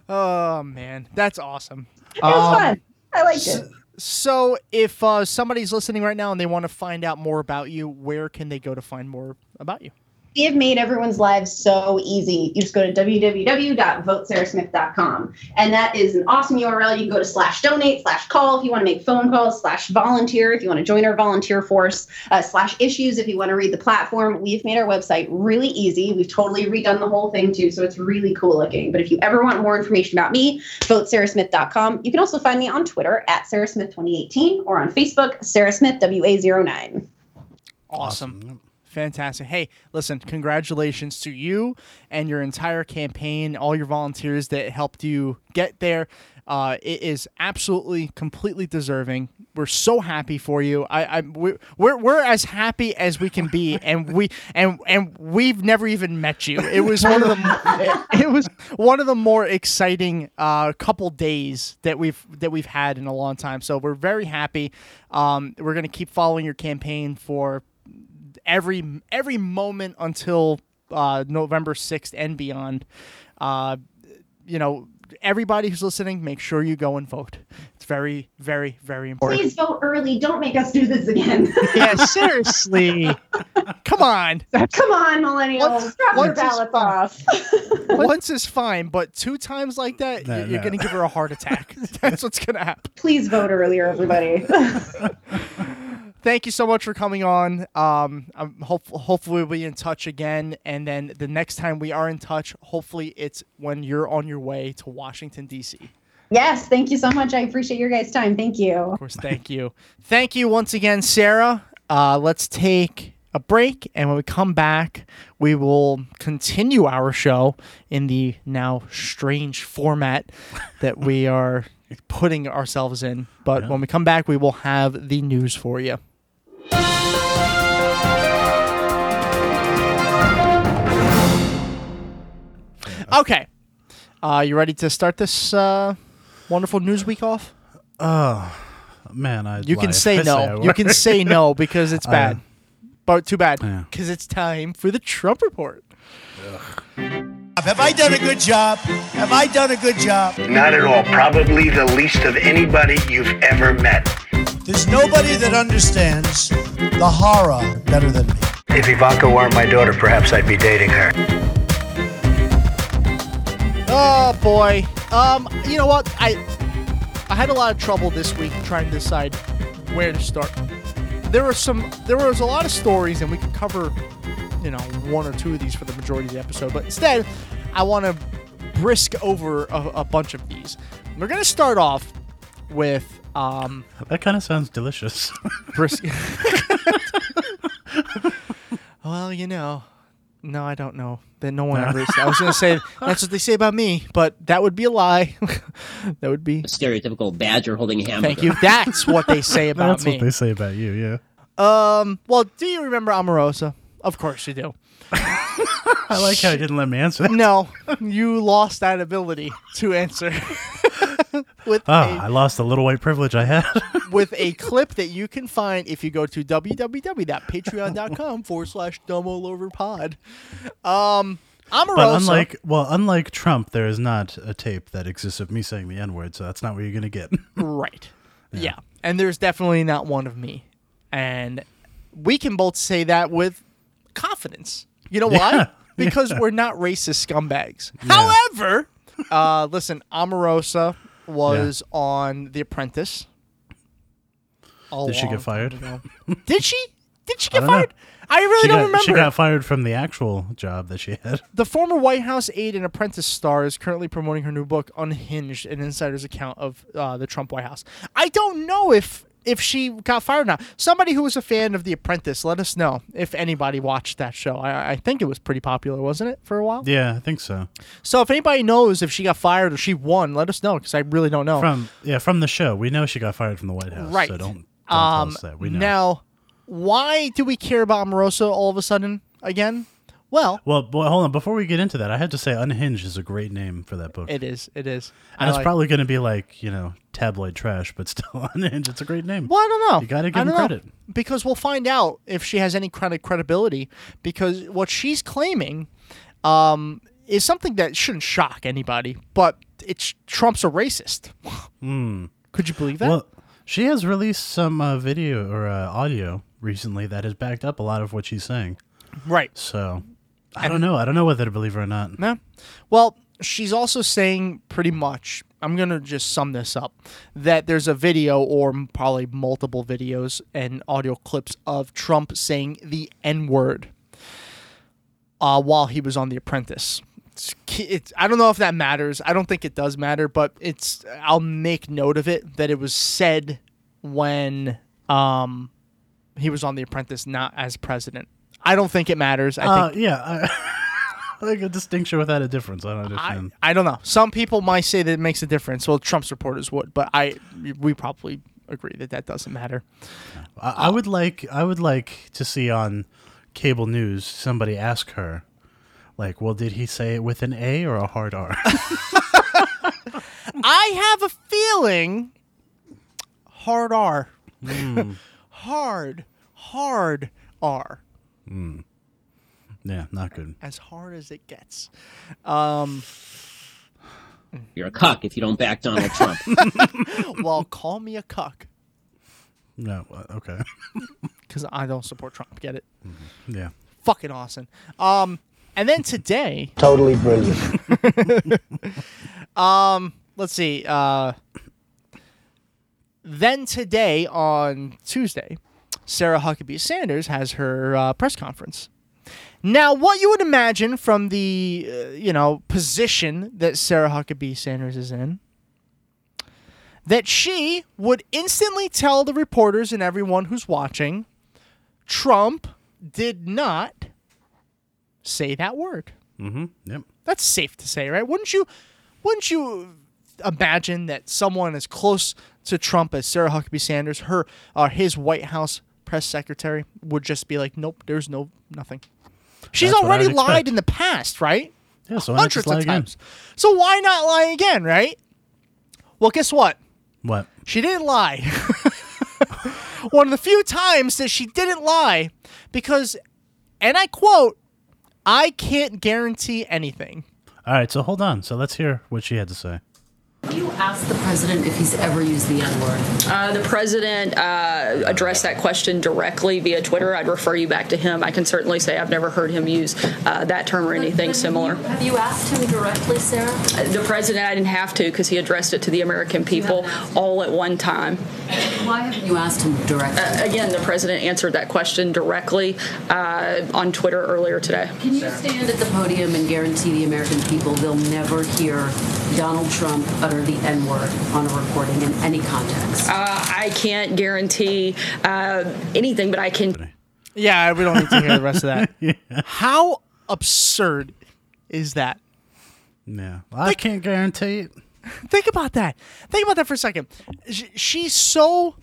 oh man, that's awesome. It was fun. I liked it. So, if uh, somebody's listening right now and they want to find out more about you, where can they go to find more about you? We have made everyone's lives so easy. You just go to www.votesarahsmith.com. And that is an awesome URL. You can go to slash donate, slash call if you want to make phone calls, slash volunteer if you want to join our volunteer force, uh, slash issues if you want to read the platform. We've made our website really easy. We've totally redone the whole thing too, so it's really cool looking. But if you ever want more information about me, votesarahsmith.com. You can also find me on Twitter at sarahsmith2018 or on Facebook, Sarah Smith WA09. Awesome. Fantastic. Hey, listen, congratulations to you and your entire campaign, all your volunteers that helped you get there. Uh, it is absolutely, completely deserving. We're so happy for you. I, I we're, we're we're as happy as we can be, and we and and we've never even met you. It was one of the it, was one of the more exciting uh, couple days that we've that we've had in a long time. So we're very happy. Um, we're gonna keep following your campaign for every every moment until uh, November sixth and beyond. Uh, you know, everybody who's listening, make sure you go and vote. It's very, very, very important. Please vote early. Don't make us do this again. Yeah, seriously. Come on. Come on, millennials. Drop your once is ballots off. Once is fine, but two times like that, No, you're, you're no. going to give her a heart attack. That's what's going to happen. Please vote earlier, everybody. Thank you so much for coming on. Um, I'm hope, hopefully we'll be in touch again, and then the next time we are in touch, hopefully it's when you're on your way to Washington D.C. yes, thank you so much. I appreciate your guys' time. Thank you. Of course, thank you. Thank you once again, Sarah. Uh, let's take a break, and when we come back, we will continue our show in the now strange format that we are putting ourselves in. But when we come back, we will have the news for you. Okay. Uh, you ready to start this uh, wonderful news week off? Oh man, I. You can say no. You can say no because it's I- bad. But too bad Yeah. because it's time for the Trump report. Have I done a good job? Have I done a good job? Not at all. Probably the least of anybody you've ever met. There's nobody that understands the horror better than me. If Ivanka weren't my daughter, perhaps I'd be dating her. Oh boy. Um, you know what? I I had a lot of trouble this week trying to decide where to start. There were some there was a lot of stories and we could cover, you know, one or two of these for the majority of the episode, but instead I want to brisk over a, a bunch of these. We're going to start off with um That kind of sounds delicious. brisk Well, you know, no, I don't know. That no one ever. I was going to say that's what they say about me, but that would be a lie. that would be a Stereotypical badger holding a hamburger. Thank you. That's what they say about That's me. That's what they say about you. Yeah. Um. Well, do you remember Omarosa? Of course you do. I like how you didn't let me answer that. No, you lost that ability to answer with Oh, I lost the little white privilege I had. with a clip that you can find if you go to www.patreon.com forward slash dumb all over pod. Um, Omarosa. but unlike well, unlike Trump, there is not a tape that exists of me saying the N word, so that's not what you're gonna get. Right. Yeah. And there's definitely not one of me. And we can both say that with confidence. You know why? Yeah. Because we're not racist scumbags. However, uh, listen, Omarosa was on The Apprentice. a Did she get fired? Did she? Did she get know. fired? I really she don't got, remember. She got fired from the actual job that she had. The former White House aide and apprentice star is currently promoting her new book, Unhinged, an insider's account of uh, the Trump White House. I don't know if if she got fired or not. Somebody who was a fan of The Apprentice, let us know if anybody watched that show. I, I think it was pretty popular, wasn't it, for a while? Yeah, I think so. So if anybody knows if she got fired or she won, let us know because I really don't know. From yeah, from the show, we know she got fired from the White House. right. So don't, don't um, tell us that. We know. Now, why do we care about Omarosa all of a sudden again? Well, well, boy, hold on. Before we get into that, I had to say Unhinged is a great name for that book. it is. It is. and I it's like- probably going to be like you know tabloid trash, but still Unhinged. It's a great name. Well, I don't know. You got to give him don't know. credit. because we'll find out if she has any kind of credibility. Because what she's claiming um, is something that shouldn't shock anybody, but it's Trump's a racist. Hmm. Could you believe that? Well, she has released some uh, video or uh, audio recently that has backed up a lot of what she's saying. right. So I don't know. I don't know whether to believe her or not. No. Well, she's also saying pretty much. I'm gonna just sum this up. That there's a video, or probably multiple videos and audio clips of Trump saying the N word uh, while he was on The Apprentice. It's, it's, I don't know if that matters. I don't think it does matter, but it's. I'll make note of it that it was said when um, he was on The Apprentice, not as president. I don't think it matters. I Uh, think yeah, I, like a distinction without a difference. I don't understand. I don't know. Some people might say that it makes a difference. Well, Trump supporters would, but I we probably agree that that doesn't matter. I, I would like I would like to see on cable news somebody ask her, like, well, did he say it with an A or a hard R? I have a feeling hard R. Hmm. hard, hard R. yeah, not good. As hard as it gets. Um, You're a cuck if you don't back Donald Trump. well, call me a cuck No, uh, okay. because I don't support Trump. Get it? yeah. Fucking awesome. Um, and then today, Totally brilliant. Um, let's see. Uh, then today on Tuesday, Sarah Huckabee Sanders has her uh, press conference. Now, what you would imagine from the uh, you know position that Sarah Huckabee Sanders is in, that she would instantly tell the reporters and everyone who's watching, Trump did not say that word. Mm-hmm. Yep. That's safe to say, right? Wouldn't you? Wouldn't you? imagine that someone as close to Trump as Sarah Huckabee Sanders, her uh, his White House press secretary, would just be like, "Nope, there's no nothing." She's That's already lied in the past, right? Yeah, so why not just hundreds of again? times. So why not lie again, right? Well, guess what? What? She didn't lie. One of the few times that she didn't lie because, and I quote, I can't guarantee anything. All right, so hold on. So let's hear what she had to say. Have you asked the president if he's ever used the N word. Uh, the president uh, addressed that question directly via Twitter. I'd refer you back to him. I can certainly say I've never heard him use uh, that term or anything similar. Have you asked him directly, Sarah? Uh, The president, I didn't have to because he addressed it to the American people all at one time. Why haven't you asked him directly? Uh, again, the president answered that question directly uh, on Twitter earlier today. Can you stand at the podium and guarantee the American people they'll never hear Donald Trump utter the N word on a recording in any context? Uh, I can't guarantee uh, anything, but I can. Yeah, we don't need to hear the rest of that. How absurd is that? Yeah, I can't guarantee it. Think about that. Think about that for a second. Sh- She's so.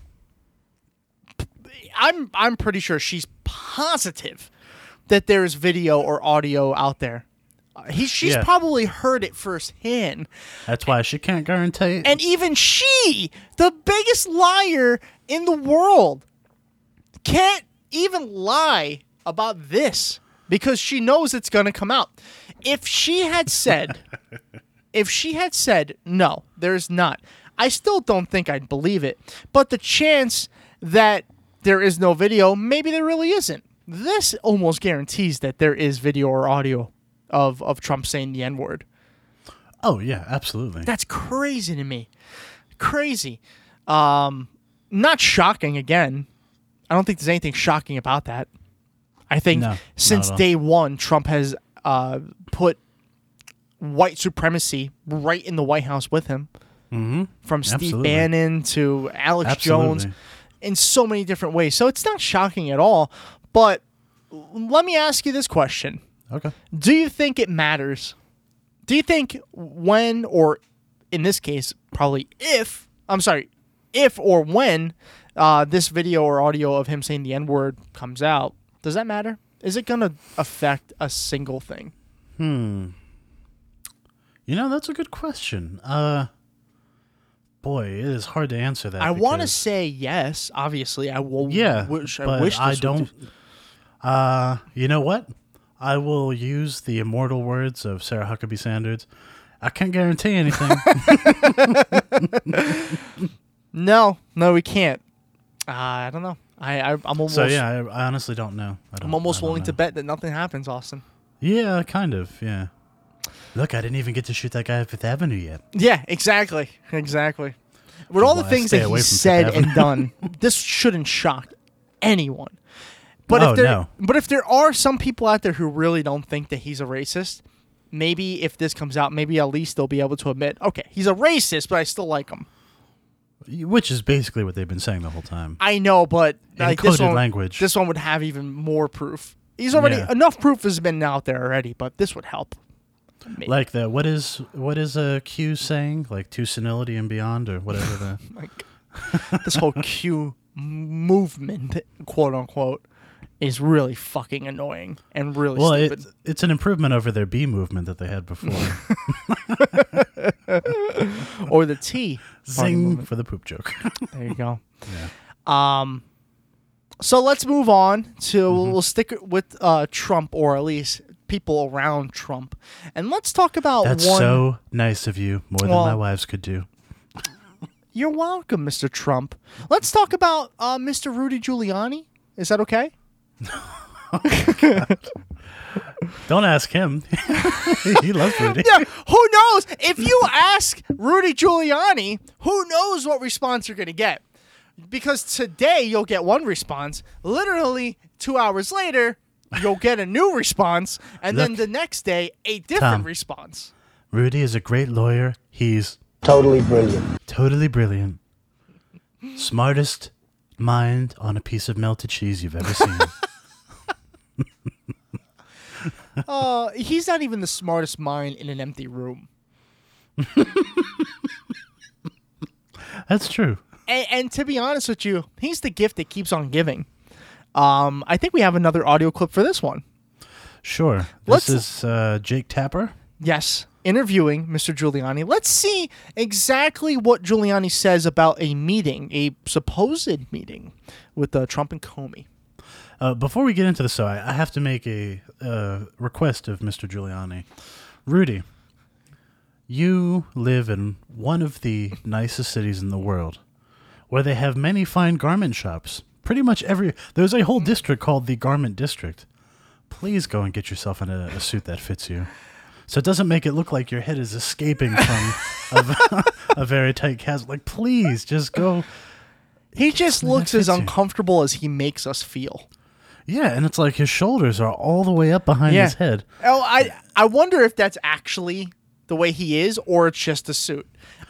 I'm I'm pretty sure she's positive that there is video or audio out there. He, she's Yeah. probably heard it firsthand. That's why she can't guarantee it. And even she, the biggest liar in the world, can't even lie about this because she knows it's going to come out. If she had said, if she had said, no, there's not, I still don't think I'd believe it. But the chance that there is no video, maybe there really isn't. This almost guarantees that there is video or audio of, of Trump saying the N word. oh yeah, absolutely. That's crazy to me. Crazy. Um, not shocking again. I don't think there's anything shocking about that. I think No, since day one, Trump has uh, put white supremacy right in the White House with him. Mm-hmm. From Steve Absolutely. Bannon to Alex Jones in so many different ways. So it's not shocking at all. But let me ask you this question. Okay. Do you think it matters? Do you think when, or in this case, probably if, I'm sorry, if or when uh, this video or audio of him saying the N word comes out, does that matter? Is it going to affect a single thing? Hmm. You know, that's a good question. Uh boy, it is hard to answer that. I want to say yes. Obviously, I will. Yeah, wish, I wish I don't. do- Uh, you know what? I will use the immortal words of Sarah Huckabee Sanders. I can't guarantee anything. No, no, we can't. Uh, I don't know. I, I I'm almost. so yeah, I, I honestly don't know. I don't, I'm almost willing to bet that nothing happens, Austin. Yeah, kind of. Yeah. Look, I didn't even get to shoot that guy at Fifth Avenue yet. Yeah, exactly, exactly. With all the things that he said and done, this shouldn't shock anyone. But Oh, if there, no. but if there are some people out there who really don't think that he's a racist, maybe if this comes out, maybe at least they'll be able to admit, okay, he's a racist, but I still like him. Which is basically what they've been saying the whole time. I know, but like this one, language. this one would have even more proof. He's already Yeah. enough proof has been out there already, but this would help. Maybe. Like the what is what is a Q saying? Like to senility and beyond, or whatever the. like this whole Q movement, quote unquote, is really fucking annoying and really well, stupid. it, it's an improvement over their B movement that they had before. or the T. Zing for the poop joke. There you go. Um, so let's move on to Mm-hmm. we'll stick with uh, Trump or at least people around Trump, and let's talk about That's one. so nice of you, more than Well- my wives could do. You're welcome, Mr. Trump. Let's talk about uh, Mr. Rudy Giuliani. Is that okay? Don't ask him. he loves Rudy. yeah, who knows? If you ask Rudy Giuliani, who knows what response you're going to get? Because today you'll get one response. Literally two hours later, you'll get a new response, and then the next day a different Tom. response. Rudy is a great lawyer. He's Totally brilliant. totally brilliant. Smartest mind on a piece of melted cheese you've ever seen. Uh, he's not even the smartest mind in an empty room. That's true. And, and to be honest with you, he's the gift that keeps on giving. Um, I think we have another audio clip for this one. Sure. Let's- This is uh, Jake Tapper. Yes, interviewing Mr. Giuliani. Let's see exactly what Giuliani says about a meeting, a supposed meeting with uh, Trump and Comey. Uh, before we get into this, though, I, I have to make a uh, request of Mr. Giuliani. Rudy, you live in one of the nicest cities in the world where they have many fine garment shops. Pretty much every. There's a whole district called the Garment District. Please go and get yourself in a, a suit that fits you. So it doesn't make it look like your head is escaping from a, a very tight cast. Like, please just go. He just looks as uncomfortable as he makes us feel. Yeah, and it's like his shoulders are all the way up behind Yeah. his head. Oh, I I wonder if that's actually the way he is, or it's just a suit.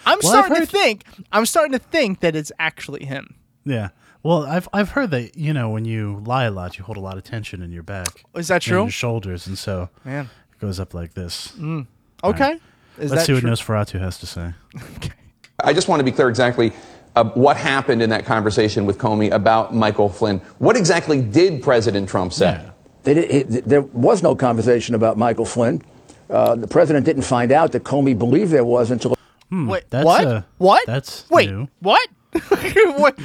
I'm Well, I've starting to heard- think. I'm starting to think that it's actually him. Yeah. Well, I've I've heard that you know when you lie a lot, you hold a lot of tension in your back. Is that and true? your shoulders, and so Man. it goes up like this. Mm. Okay. right. Is Let's that see what true? Nosferatu has to say. I just want to be clear exactly uh, what happened in that conversation with Comey about Michael Flynn. What exactly did President Trump say? They did, it, there was no conversation about Michael Flynn. Uh, the president didn't find out that Comey believed there was until. Wait, that's, what? uh, what? that's Wait, new. what? what?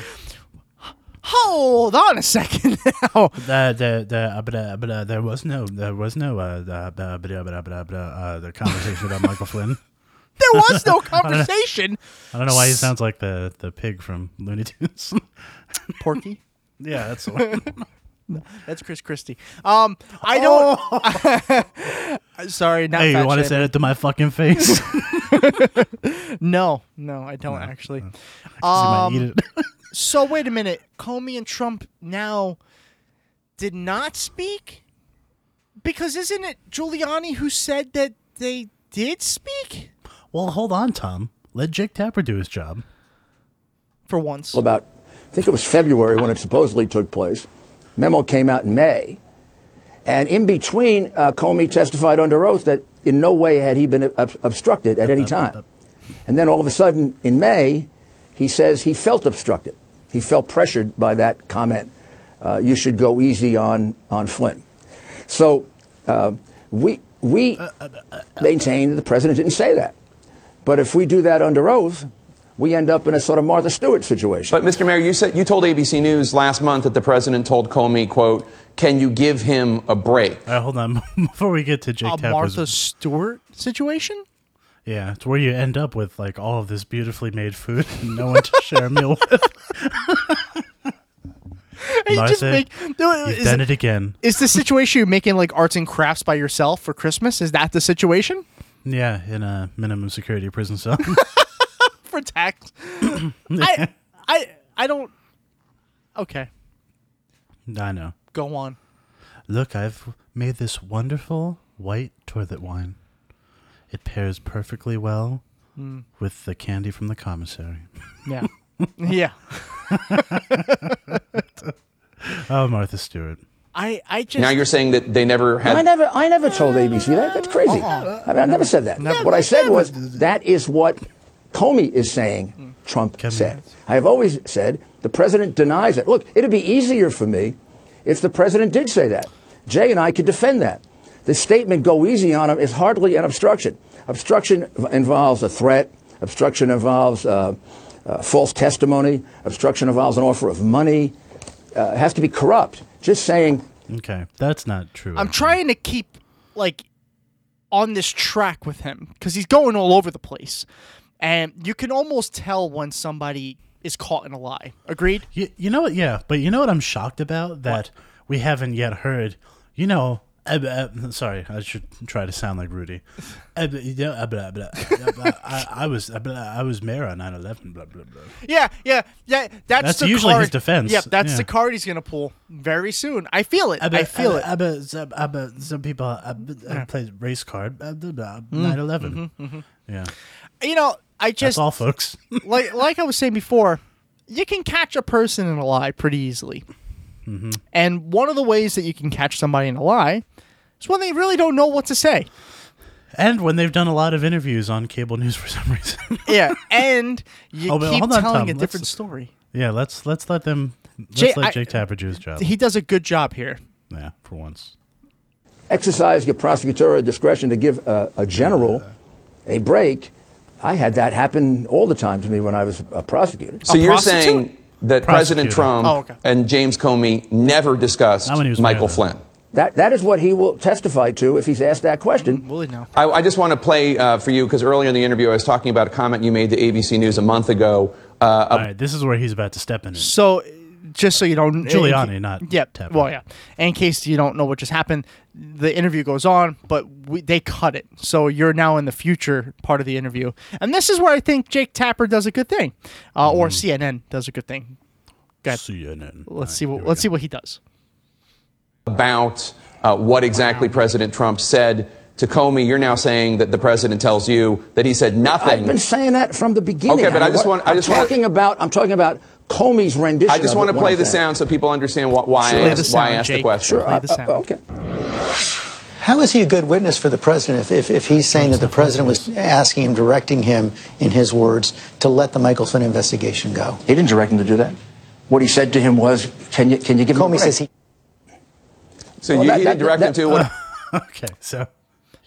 Hold on a second now. The, the, the, uh, but, uh, but, uh, there was no there was no uh, uh, uh, uh, uh, uh, uh, the conversation about Michael Flynn. There was no I don't know- conversation. I don't know why he sounds like the the pig from Looney Tunes. Porky. yeah, that's the one. That's Chris Christie. Um, I don't. Sorry, not. hey, you fat want to shaming. say it to my fucking face? no, no, I don't actually. you might Um, eat it. so wait a minute. Comey and Trump now did not speak because isn't it Giuliani who said that they did speak Well, hold on, Tom. Let Jake Tapper do his job. for once? About, I think it was February when it supposedly took place. Memo came out in May. And in between, uh, Comey testified under oath that in no way had he been ob- obstructed at any time. And then all of a sudden, in May, he says he felt obstructed. He felt pressured by that comment. Uh, you should go easy on, on Flynn. So uh, we, we maintain that the president didn't say that. But if we do that under oath, we end up in a sort of Martha Stewart situation. But Mr. Mayor, you said you told ABC News last month that the president told Comey, "quote Can you give him a break?" All right, hold on. Before we get to Jake A Tapper's, Martha Stewart situation? yeah, it's where you end up with like all of this beautifully made food and no one to share a meal with. You just make- no, you've is done it- it again. Is the situation you're making like arts and crafts by yourself for Christmas? Is that the situation? Yeah, in a minimum security prison cell. for tax. I I I don't Okay, I know. go on. Look, I've made this wonderful white toilet wine. It pairs perfectly well Mm. with the candy from the commissary. Yeah. yeah. oh, Martha Stewart. I I just Now you're saying that they never had. I never, I never told ABC that. That's crazy. I, mean, I never said that. what I said was that is what Comey is saying. Trump said. I have always said the president denies it. Look, it'd be easier for me if the president did say that. Jay and I could defend that. The statement "go easy on him" is hardly an obstruction. Obstruction involves a threat. Obstruction involves uh, uh, false testimony. Obstruction involves an offer of money. Uh, it has to be corrupt. Just saying Okay, that's not true. I'm trying to keep like on this track with him because he's going all over the place, and you can almost tell when somebody is caught in a lie. Agreed? You, you know what? Yeah, but you know what I'm shocked about that we haven't yet heard. You know, sorry, I should try to sound like Rudy. Uh, but, you know, uh, blah, blah, uh, I, was uh, I was mayor on 9/11. Blah blah blah. Yeah, yeah, yeah. That's, That's the usually card. his defense, Yep, that's yeah. the card he's gonna pull very soon. I feel it. Uh, I feel uh, it. uh, but some, uh, people uh, uh, play race card. Uh, blah, blah, Mm, 9/11. mhm, mhm. Yeah, You know, I that's just all, folks. like like I was saying before, you can catch a person in a lie pretty easily. Mm-hmm. And one of the ways that you can catch somebody in a lie is when they really don't know what to say. And when they've done a lot of interviews on cable news for some reason. yeah, and you Oh, keep on, telling Tom. a Let's- different story. yeah, let's let's let them let's Jay- let I- Jake Tapper do his job. He does a good job here. yeah, for once. exercise your prosecutorial discretion to give a, a general a break. I had that happen all the time to me when I was a prosecutor. So you're saying that President Trump Oh, okay. and James Comey never discussed Michael Flynn? That, that is what he will testify to if he's asked that question. Will he now? I, I just want to play uh, for you because earlier in the interview I was talking about a comment you made to ABC News a month ago. Uh, All right, this is where he's about to step in. So, just so you don't, Giuliani, not Yep. Tapper. Well, yeah. In case you don't know what just happened, the interview goes on, but we, they cut it. So you're now in the future part of the interview, and this is where I think Jake Tapper does a good thing, uh, or CNN does a good thing. Go. CNN. Let's see what let's see what he does. about uh, what exactly President Trump said to Comey. You're now saying that the president tells you that he said nothing. I've been saying that from the beginning. Okay, but I just What- want- I just I'm want- talking about. I'm talking about Comey's rendition. I just of want to play the saying- sound so people understand wh- why, Sure. I Play asked, the why I sound, asked the question. Sure, Play the uh, sound. okay. How is he a good witness for the president if, if, if he's saying that the president was asking him, directing him, in his words, to let the Michael Flynn investigation go? He didn't direct him to do that. What he said to him was, "Can you can you give me a Comey break?" says he. So Well, you, that- he didn't direct that- him to what? okay, so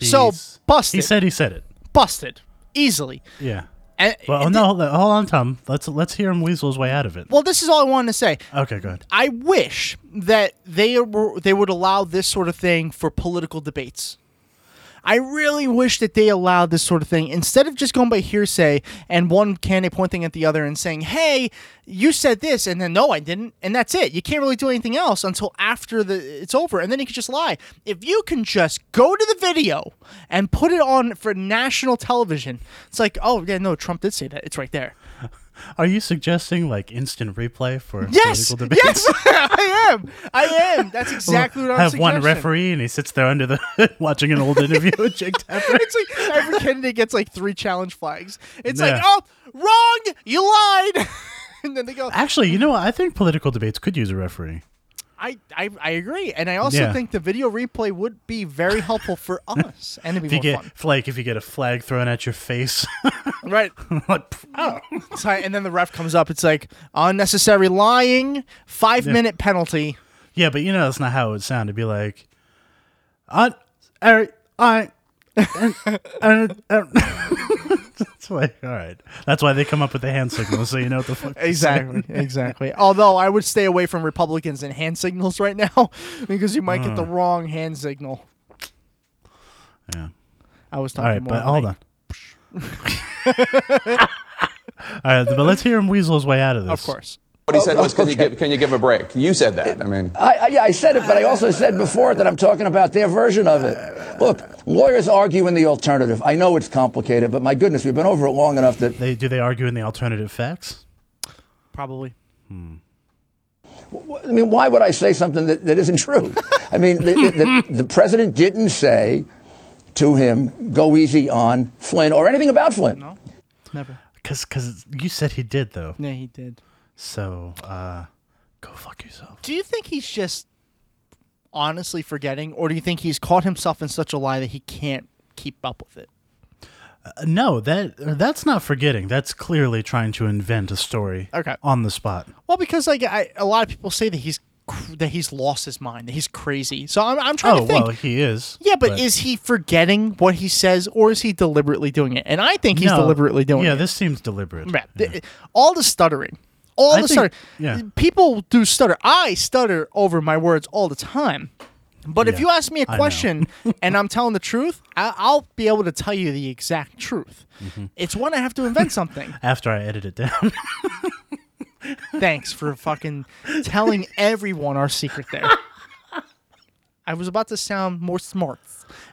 So he's- busted. He said he said it. Busted easily. Yeah. And, Well, no, hold on, hold on, Tom. Let's let's hear him weasel his way out of it. Well, this is all I wanted to say. Okay, go ahead. I wish that they were they would allow this sort of thing for political debates. I really wish that they allowed this sort of thing instead of just going by hearsay and one candidate pointing at the other and saying, "Hey, you said this," and then no, I didn't, and that's it. You can't really do anything else until after the it's over, and then you can just lie. If you can just go to the video and put it on for national television, it's like, oh yeah, no, Trump did say that. It's right there. Are you suggesting like instant replay for Yes, political debates? yes, I am. I am. That's exactly what I'm Have one referee and he sits there under the watching an old interview with Jake Tapper. it's like every candidate gets like three challenge flags. It's like, oh, wrong, you lied. and then they go, Actually, you uh-huh. know what? I think political debates could use a referee. I, I, I agree. And I also Yeah. think the video replay would be very helpful for us and it'd If be you more get fun. like if you get a flag thrown at your face, Right. like, oh. oh. And then the ref comes up. It's like unnecessary lying, five Yeah. minute penalty. yeah, but you know that's not how it would sound. It'd be like, I, I, I, and, and, and. It's like, all right. That's why they come up with the hand signals, so you know what the fuck. Exactly, exactly. Although I would stay away from Republicans and hand signals right now because you might get the Mm. wrong hand signal. Yeah. I was talking right, more but hold on. All right, but let's hear him weasel his way out of this. Of course. What he said was, can you, give, can you give a break? You said that. I mean, I, I, yeah, I said it, but I also said before that I'm talking about their version of it. Look, lawyers argue in the alternative. I know it's complicated, but my goodness, we've been over it long enough that They do they argue in the alternative facts? Probably. Hmm. I mean, why would I say something that, that isn't true? I mean, the, the, the, the president didn't say to him, go easy on Flynn or anything about Flynn. No, never. Because because you said he did though. Yeah, he did. So uh, go fuck yourself. Do you think he's just honestly forgetting, or do you think he's caught himself in such a lie that he can't keep up with it? Uh, no, that that's not forgetting. That's clearly trying to invent a story. Okay. On the spot. Well, because like I, a lot of people say that he's cr- that he's lost his mind, that he's crazy. So I'm, I'm trying Oh to think. well, he is. yeah, but, is he forgetting what he says, or is he deliberately doing it? And I think he's No. deliberately doing it. Yeah, it. this seems deliberate. The- All the stuttering, all I the think- stuttering. yeah. People do stutter. I stutter over my words all the time. But if you ask me a question and I'm telling the truth, I- I'll be able to tell you the exact truth. Mm-hmm. It's when I have to invent something. After I edit it down. Thanks for fucking telling everyone our secret there. I was about to sound more smart,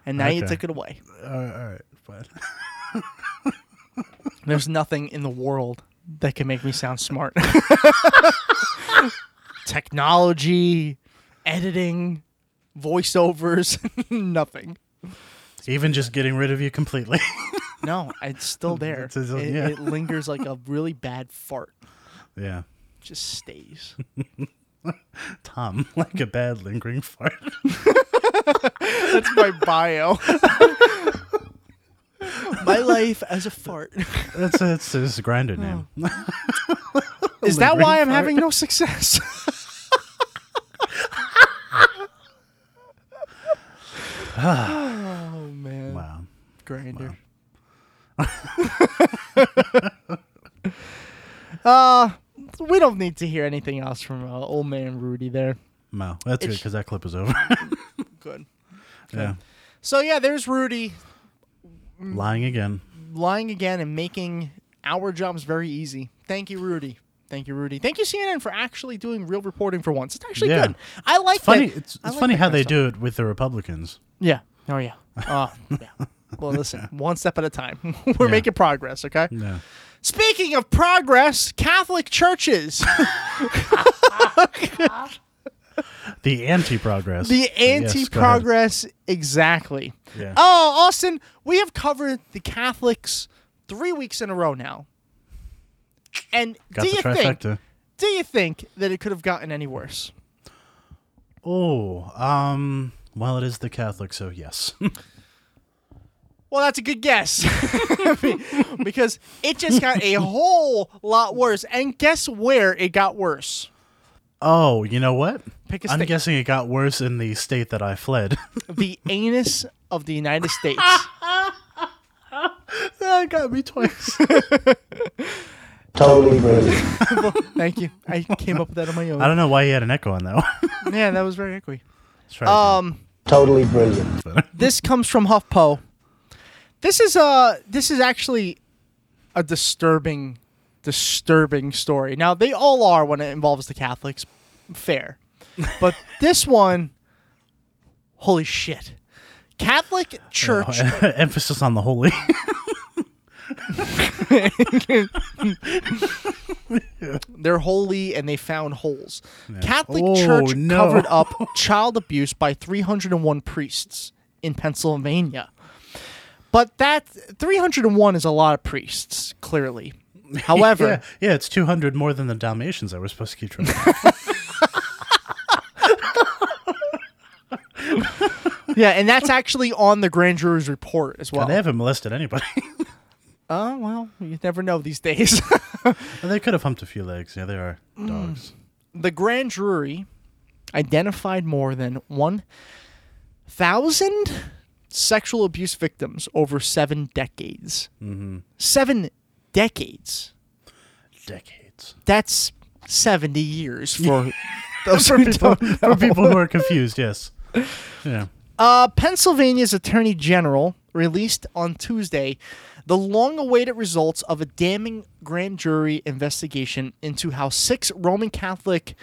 and now you took it away. all right, all right, fine. There's nothing in the world that can make me sound smart. Technology, editing, voiceovers, nothing. Even just getting rid of you completely. No, it's still there. It's- it's- It, yeah. it lingers like a really bad fart. yeah. Just stays. Tom, like a bad lingering fart. That's my bio. My life as a fart. That's it's this Grindr name. Is that why I'm Lingering having no success? oh man. Wow. Grindr. uh we don't need to hear anything else from uh, old man Rudy there. No, that's good It's- because that clip is over. Good. yeah, So yeah, there's Rudy lying again. lying again and making our jobs very easy. Thank you, Rudy. Thank you, Rudy. Thank you, CNN, for actually doing real reporting for once. It's actually Yeah. good. I like It's funny. that- It's, it's like funny how they stuff. do it with the Republicans. Yeah. Oh yeah. Oh yeah. Well, listen, one step at a time. We're Yeah. making progress. Okay. Yeah. Speaking of progress, Catholic churches, The anti-progress. the Yes, go ahead. anti-progress, exactly. Yeah. Oh, Austin, we have covered the Catholics three weeks in a row now. And Got do the you think? Do you think that it could have gotten any worse? Oh, um. Well, it is the Catholic, so yes. Well, that's a good guess. because it just got a whole lot worse. And guess where it got worse? oh, you know what? Pick a I'm guessing it got worse in the state that I fled. The anus of the United States. that got me twice. Totally brilliant. Well, thank you. I came up with that on my own. I don't know why you had an echo on that one. Yeah, that was very echoey. Let's try. Um, Totally brilliant. this comes from HuffPo. This is uh this is actually a disturbing, disturbing story. Now they all are when it involves the Catholics, fair, but this one, holy shit, Catholic Church. Emphasis on the holy. They're holy and they found holes. Yeah. Catholic Oh, Church no. covered up child abuse by 301 priests in Pennsylvania. But that 301 is a lot of priests, clearly. However, yeah, yeah, it's 200 more than the Dalmatians I we're supposed to keep track of. Yeah, and that's actually on the grand jury's report as well. They haven't molested anybody. Oh, well, you never know these days. They could have humped a few legs. Yeah, they are dogs. the grand jury identified more than 1,000 sexual abuse victims over seven decades. Mm-hmm. Seven decades. Decades. That's 70 years for those for, people, for people who are confused, yes. Yeah. Uh, Pennsylvania's Attorney General released on Tuesday the long awaited results of a damning grand jury investigation into how six Roman Catholic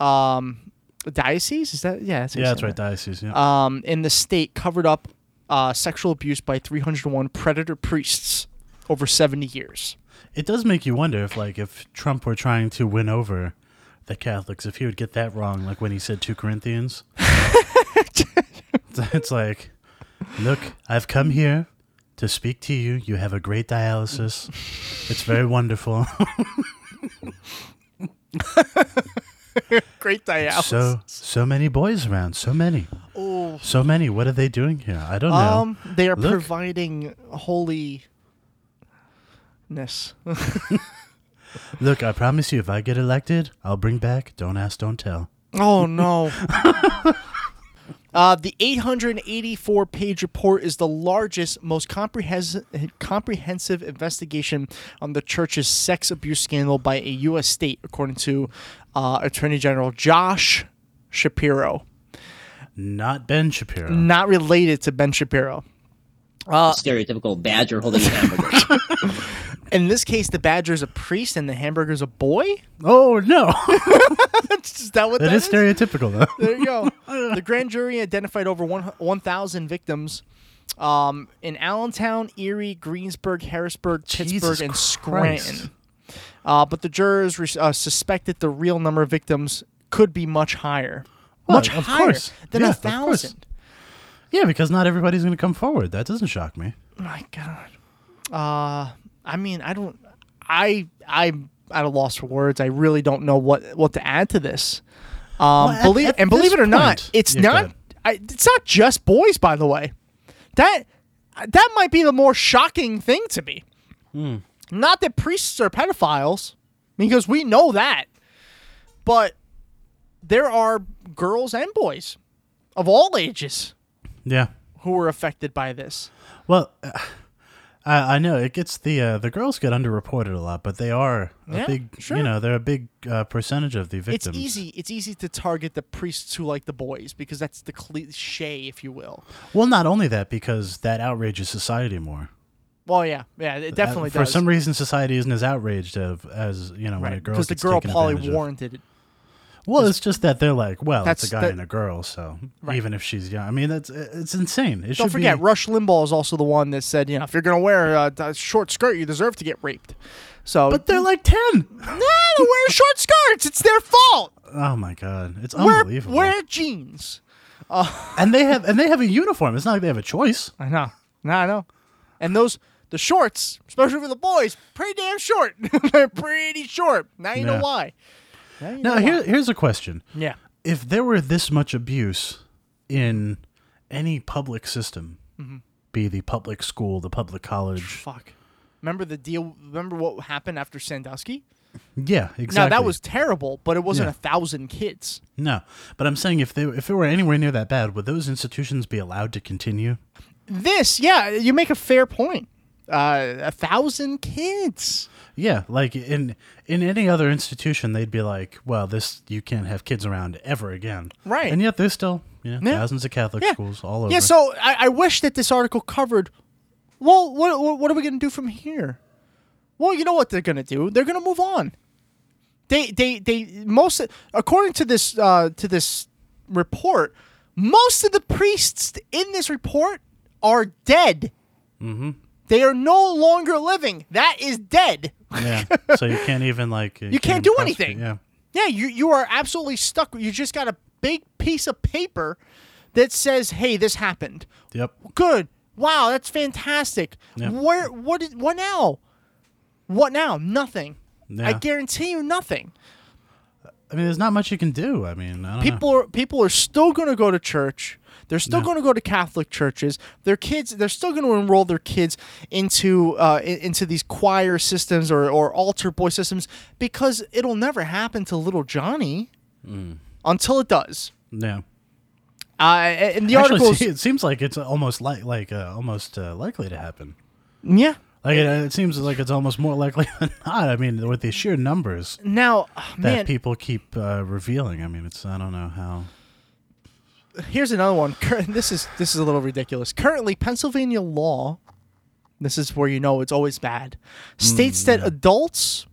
um, dioceses, is that? Yeah, that's Yeah, that's right, that. diocese, yeah. Um, in the state covered up uh, sexual abuse by 301 predator priests over 70 years. It does make you wonder if, like, if Trump were trying to win over the Catholics, if he would get that wrong, like when he said two Corinthians. it's like, look, I've come here to speak to you. You have a great dialysis. It's very wonderful. Great dialysis. so, so many boys around. So many. Oh. So many. What are they doing here? I don't know. Um, they are Look. providing holiness. Look, I promise you, if I get elected, I'll bring back Don't Ask, Don't Tell. Oh no. Uh, the 884 page report is the largest, most comprehensive comprehensive investigation on the church's sex abuse scandal by a U.S. state, according to uh, Attorney General Josh Shapiro. Not Ben Shapiro. Not related to Ben Shapiro. Uh, Stereotypical badger holding a hamburger. in this case, the badger's a priest and the hamburger's a boy. Oh no! is that what That that is stereotypical, though. There you go. the grand jury identified over one 1,000 victims um, in Allentown, Erie, Greensburg, Harrisburg, Pittsburgh, Jesus and Christ. Scranton. Uh, but the jurors re- uh, suspected the real number of victims could be much higher. Well, much of higher course. than Yeah, a of thousand. Yeah, because not everybody's going to come forward. That doesn't shock me. My God. Uh, I mean, I don't. I I'm at a loss for words. I really don't know what what to add to this. Um, Well, at- believe at and believe it or not, it's Yeah, not. I, it's not just boys, by the way. That that might be the more shocking thing to me. Hmm. Not that priests are pedophiles, because we know that, but there are girls and boys of all ages Yeah. who are affected by this. Well, uh, I, I know it gets the uh, the girls get underreported a lot, but they are a Yeah, big sure. you know they're a big uh, percentage of the victims. It's easy. It's easy to target the priests who like the boys because that's the cliche, if you will. Well, not only that, because that outrages society more. Well, yeah, yeah, it definitely Uh, For does. some reason, society isn't as outraged of as you know when a right, girl because the girl probably warranted it. Well, it's just that they're like, well, it's a guy the- and a girl, so Right. even if she's young, I mean, that's it's insane. It Don't forget, be, Rush Limbaugh is also the one that said, you know, if you're gonna wear a, a short skirt, you deserve to get raped. So, but they're like ten. Nah, they're wearing short skirts. It's their fault. Oh my god, it's Wear, unbelievable. wear jeans. Uh, and they have and they have a uniform. It's not like they have a choice. I know. No, I know. And those the shorts, especially for the boys, pretty damn short. They're pretty short. Now you Yeah. know why. Now Now here here's a question. Yeah. If there were this much abuse in any public system, Mhm. be the public school, the public college, Fuck. Remember the deal? Remember what happened after Sandusky? yeah, exactly. Now that was terrible, but it wasn't Yeah. a thousand kids. no. But I'm saying if they if it were anywhere near that bad, would those institutions be allowed to continue? This, yeah, you make a fair point. Uh, a thousand kids. Yeah, like in in any other institution, they'd be like, "Well, this you can't have kids around ever again." Right. And yet there's still you know Yeah. thousands of Catholic Yeah. schools all over. Yeah, so I, I wish that this article covered. Well, what what, are we going to do from here? Well, you know what they're going to do? They're going to move on. They they they most according to this uh, to this report, most of the priests in this report are dead. mm-hmm. They are no longer living. That is dead. Yeah. so you can't even like You can't do prosecute- anything. Yeah. Yeah, you you are absolutely stuck. You just got a big piece of paper that says, "Hey, this happened." Yep. Good. Wow, that's fantastic. Yeah. Where what is what now? What now? Nothing. I guarantee you nothing. I mean, there's not much you can do. I mean, I don't know. People are people are still going to go to church. They're still Yeah. going to go to Catholic churches. Their kids, they're still going to enroll their kids into uh, into these choir systems or, or altar boy systems because it'll never happen to little Johnny Mm. until it does. Yeah. Uh, and the article it seems like it's almost like like uh, almost uh, likely to happen. yeah. Like it, it seems like it's almost more likely than not. I mean, with the sheer numbers Now, oh, that man, people keep uh, revealing. I mean, it's I don't know how. Here's another one. This is this is a little ridiculous. Currently, Pennsylvania law, this is where you know it's always bad, states that mm, adults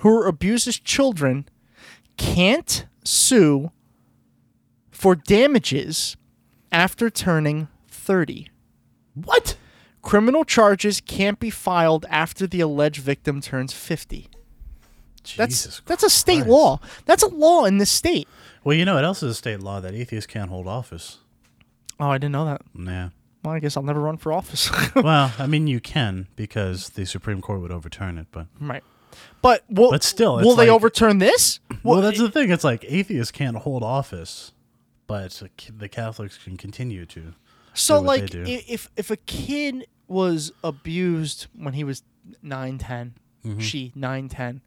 who abuses children can't sue for damages after turning 30. What? Criminal charges can't be filed after the alleged victim turns 50. That's Jesus that's a state law. That's a law in this state. Well, you know what else is a state law that atheists can't hold office. Oh, I didn't know that. Yeah. Well, I guess I'll never run for office. well, I mean, you can because the Supreme Court would overturn it, but Right. But will, But still, will it's they like- overturn this? well, that's the thing. It's like atheists can't hold office, but the Catholics can continue to. So do what they like if if a kid was abused when he was 9 10, Mhm. she 9 10,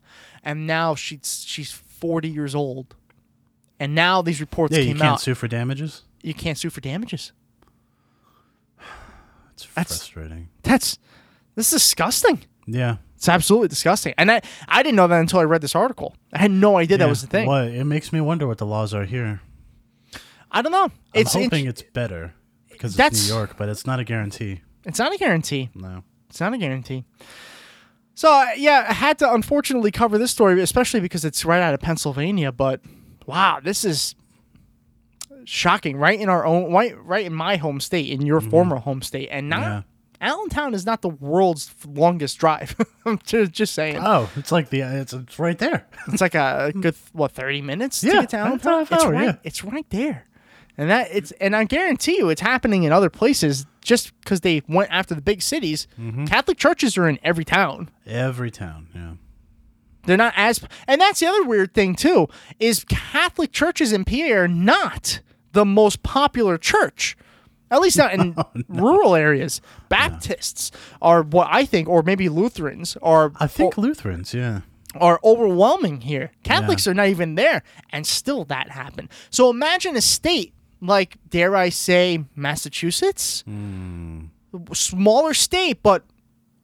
and now she's she's 40 years old. And now these reports yeah, came out. you can't out. sue for damages. you can't sue for damages. It's That's- frustrating. That's this is disgusting. Yeah. It's absolutely disgusting. And I I didn't know that until I read this article. I had no idea that was the thing. Well, it makes me wonder what the laws are here. I don't know. I'm It's hoping it's better because That's- it's New York, but it's not a guarantee. It's not a guarantee. No. It's not a guarantee. So uh, yeah, I had to unfortunately cover this story, especially because it's right out of Pennsylvania. But wow, this is shocking. Right in our own, right, right in my home state, in your former home state, and not Yeah. Allentown is not the world's longest drive. I'm just, just saying. Oh, it's like the it's it's right there. It's like a good what thirty minutes to Yeah, get to Allentown. hour, It's right. yeah. It's right there, and that it's and I guarantee you it's happening in other places just because they went after the big cities. Mm-hmm. Catholic churches are in every town. Every town, yeah. They're not as, and that's the other weird thing too is Catholic churches in PA are not the most popular church At least not in rural areas. Baptists are what I think, or maybe Lutherans are. I think Lutherans, yeah. Are overwhelming here. Catholics are not even there, and still that happened. So imagine a state like, dare I say, Massachusetts, Hmm. smaller state, but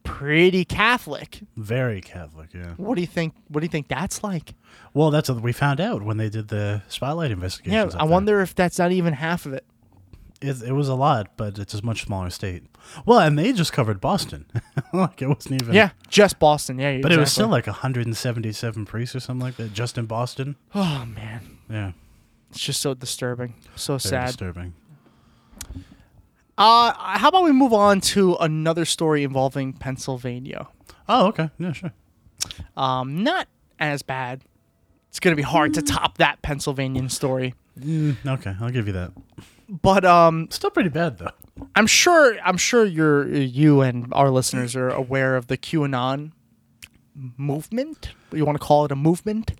pretty Catholic. Very Catholic, yeah. What do you think? What do you think that's like? Well, that's what we found out when they did the spotlight investigation. Yeah. I wonder if that's not even half of it. It, it was a lot, but it's a much smaller state. Well, and they just covered Boston. like it wasn't even. Yeah, just Boston. Yeah, But it was still like 177 priests or something like that, just in Boston. Oh man, Yeah. it's just so disturbing, so Very sad. disturbing. Uh, how about we move on to another story involving Pennsylvania? Oh, okay. Yeah, sure. Um, not as bad. It's gonna be hard to top that Pennsylvanian story. Mm, okay, I'll give you that. But um, still pretty bad though. I'm sure. I'm sure you're you and our listeners are aware of the QAnon movement. You want to call it a movement?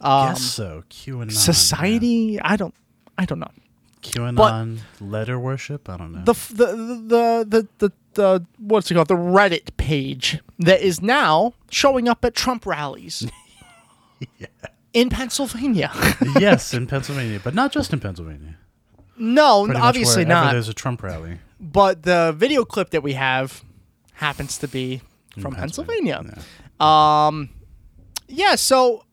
I guess so. QAnon, society. I don't. I don't know. QAnon letter worship. I don't know. the the the the the, the what's it called the Reddit page that is now showing up at Trump rallies in Pennsylvania. yes, in Pennsylvania, but not just in Pennsylvania. no, Pretty obviously not. There's a Trump rally. But the video clip that we have happens to be In from Pennsylvania. Um, yeah. So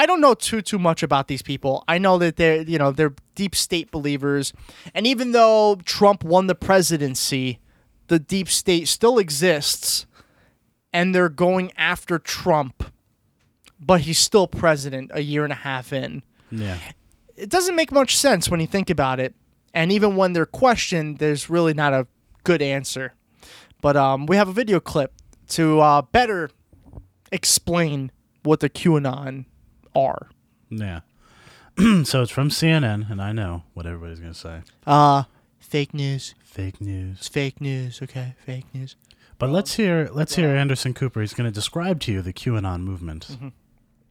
I don't know too too much about these people. I know that they're you know they're deep state believers, and even though Trump won the presidency, the deep state still exists, and they're going after Trump, but he's still president a year and a half in Yeah. it doesn't make much sense when you think about it. And even when they're questioned, there's really not a good answer. But um, we have a video clip to uh, better explain what the QAnon are. Yeah. so it's from CNN, and I know what everybody's gonna say. Uh, fake news. Fake news. It's fake news. Okay, fake news. But let's hear let's hear Anderson Cooper. He's going to describe to you the QAnon movement.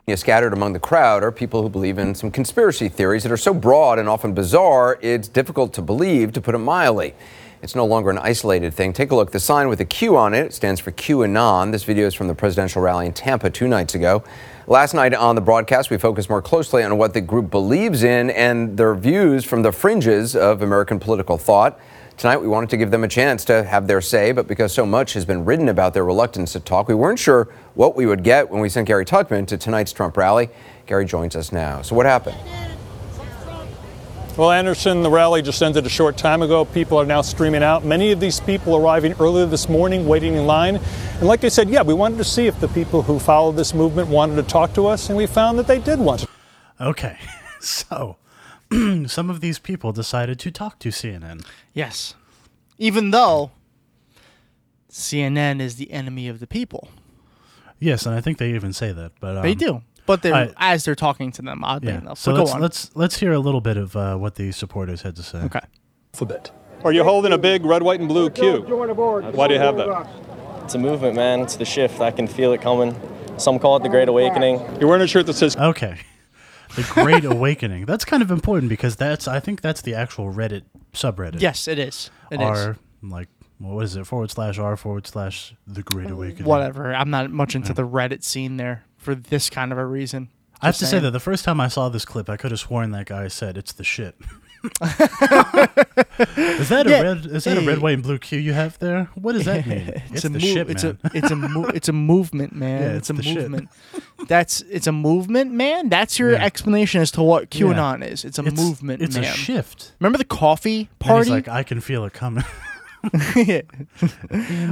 Yeah, Scattered among the crowd are people who believe in some conspiracy theories that are so broad and often bizarre, it's difficult to believe, to put it mildly. It's no longer an isolated thing. Take a look. The sign with a Q on it, it stands for QAnon. This video is from the presidential rally in Tampa two nights ago. Last night on the broadcast, we focused more closely on what the group believes in and their views from the fringes of American political thought. Tonight, we wanted to give them a chance to have their say, but because so much has been written about their reluctance to talk, we weren't sure what we would get when we sent Gary Tuchman to tonight's Trump rally. Gary joins us now. So, what happened? Well, Anderson, the rally just ended a short time ago. People are now streaming out. Many of these people arriving earlier this morning, waiting in line. And like I said, yeah, we wanted to see if the people who follow this movement wanted to talk to us, and we found that they did want to. Okay, so some of these people decided to talk to CNN. Yes. Even though CNN is the enemy of the people. Yes, and I think they even say that. But um, they do. But they're, I- as they're talking to them, oddly yeah. enough. So But let's go on. let's let's hear a little bit of uh, what the supporters had to say. Okay. Alphabet. Are you holding a big red, white, and blue Q? Why do you have that? It's a movement, man. It's the shift. I can feel it coming. Some call it the Great Awakening. You're wearing a shirt that says Okay. The Great Awakening. That's kind of important because that's I think that's the actual Reddit subreddit. Yes, it is. It is. R like what is it? Forward slash R forward slash the Great Awakening. Whatever. I'm not much into the Reddit scene there for this kind of a reason. I have Just to say that the first time I saw this clip, I could have sworn that guy said it's the shit. is that a red? Is that a red, white, and blue Q you have there? What does that mean? it's, the a move. shit, it's a it's a mo- it's a movement, man. Yeah, it's, it's a movement. That's it's a movement, man. That's your Yeah. explanation as to what Yeah. QAnon is. It's a It's- movement, it's a shift. Remember the coffee party? like, I can feel it coming.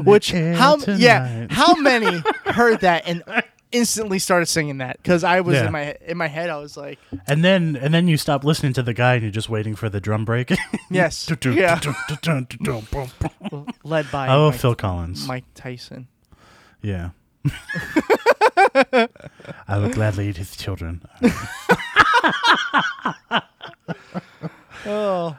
Which how yeah how many heard that and instantly started singing that because I was Yeah. in my in my head I was like And then and then you stop listening to the guy and you're just waiting for the drum break. Yes. Yeah. led by Oh, Mike- Phil Collins. Mike Tyson. Yeah. I would gladly eat his children. Oh.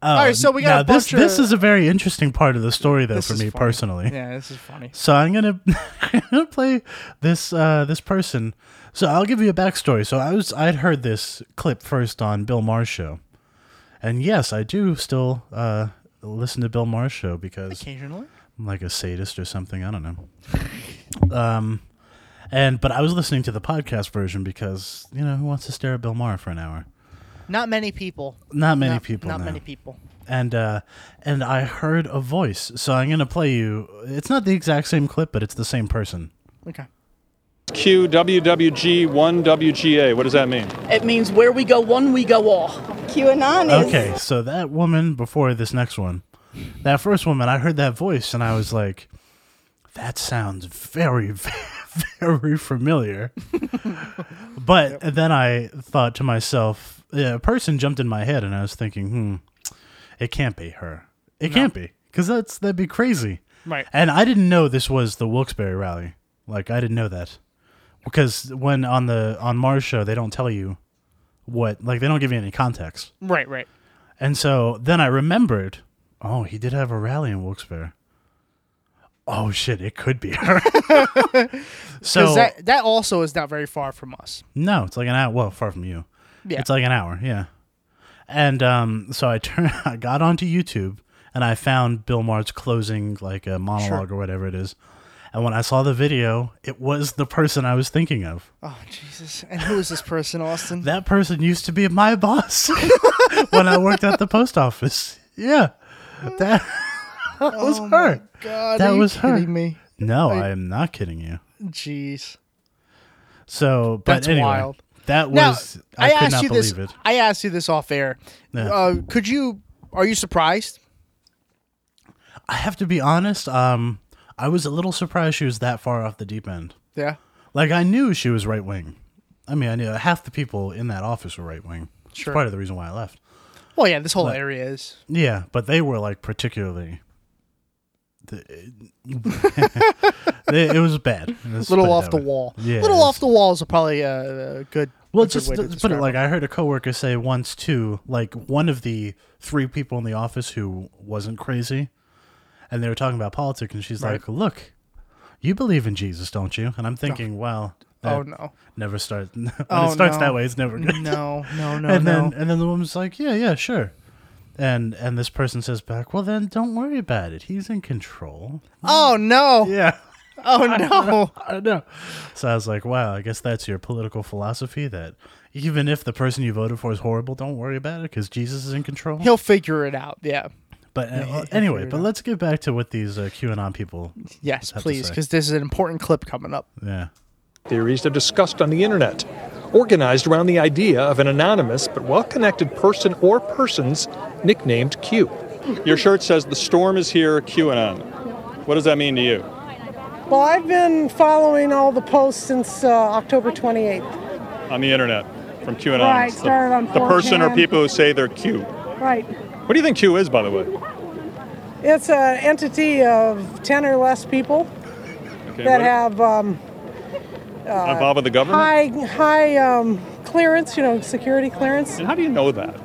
Oh, All right, so we got now this. bunch This of- is a very interesting part of the story, though, for me funny. personally. Yeah, this is funny. So I'm gonna, I'm gonna play this uh, this person. So I'll give you a backstory. So I was I'd heard this clip first on Bill Maher's show, and yes, I do still uh, listen to Bill Maher's show because Occasionally. I'm like a sadist or something. I don't know. Um, and but I was listening to the podcast version because you know who wants to stare at Bill Maher for an hour? Not many people. Not many Not- people. Not no. many people. And uh, and I heard a voice, so I'm gonna play you. It's not the exact same clip, but it's the same person. Okay. QWWG1WGA. What does that mean? It means where we go one, we go all. QAnon is. Okay, so that woman before this next one, that first woman, I heard that voice and I was like, that sounds very, very familiar. but then I thought to myself, yeah, a person jumped in my head and I was thinking, hmm, it can't be her. It No. can't be because that's that'd be crazy. Right. And I didn't know this was the Wilkes-Barre rally. Like I didn't know that because when on the on Maher's show they don't tell you what like they don't give you any context. Right, right. And so then I remembered, oh, he did have a rally in Wilkes-Barre. Oh shit, it could be her. so that that also is not very far from us. no, it's like an hour. Well, far from you. Yeah. It's like an hour. Yeah. And um, so I turned, I got onto YouTube and I found Bill Maher's closing like a monologue or whatever it is. And when I saw the video, it was the person I was thinking of. Oh Jesus! And who is this person, Austin? That person used to be my boss when I worked at the post office. Yeah, that, that was Oh her. God, that was her. me? No, you- I am not kidding you. Jeez. So, but That's anyway, wild. That Now, was I, could asked not you believe this. it. I asked you this off air. Yeah. Uh, could you? Are you surprised? I have to be honest. Um, I was a little surprised she was that far off the deep end. Yeah. Like I knew she was right wing. I mean, I knew half the people in that office were right wing. Sure. It's part of the reason why I left. Well, yeah. This whole But- area is. Yeah, but they were like particularly. The, it, it was bad. Let's little put off the wall. Yeah, little it off the walls are probably a, a good. Well, just to put it like I heard a coworker say once too, like one of the three people in the office who wasn't crazy, and they were talking about politics, and she's Right. like, "Look, you believe in Jesus, don't you?" And I'm thinking, well, Oh, no. never starts. when Oh, it starts no. that way, it's never good. No, no, no, and then and then the woman's like, "Yeah, yeah, sure." And and this person says back, "Well, then don't worry about it. He's in control." Oh no! Yeah. Oh no. I no! know, I know. So I was like, wow, I guess that's your political philosophy that even if the person you voted for is horrible, don't worry about it because Jesus is in control. He'll figure it out. Yeah. But uh, anyway, but out. let's get back to what these uh, QAnon people. Yes, have please, because this is an important clip coming up. Yeah. Theories are discussed on the internet, organized around the idea of an anonymous but well connected person or persons nicknamed Q. Your shirt says the storm is here, QAnon. What does that mean to you? Well, I've been following all the posts since uh, October 28th. On the internet from QAnon. Right, The- started on The person or people who say they're Q. Right. What do you think Q is, by the way? It's an entity of 10 or less people Okay, that what- have um, uh, Involved with the government? high, high um, clearance, you know, security clearance. And how do you know that?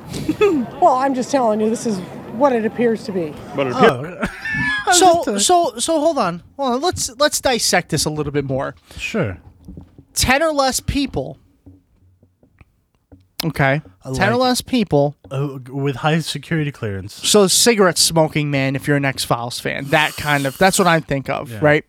Well, I'm just telling you, this is what it appears to be. But it Oh. So so so hold on. Hold on. Let's let's dissect this a little bit more. Sure. Ten or less people. Okay. I Ten or less people. Uh, with high security clearance. So cigarette smoking man, if you're an X Files fan, that kind of that's what I think of, Yeah. right?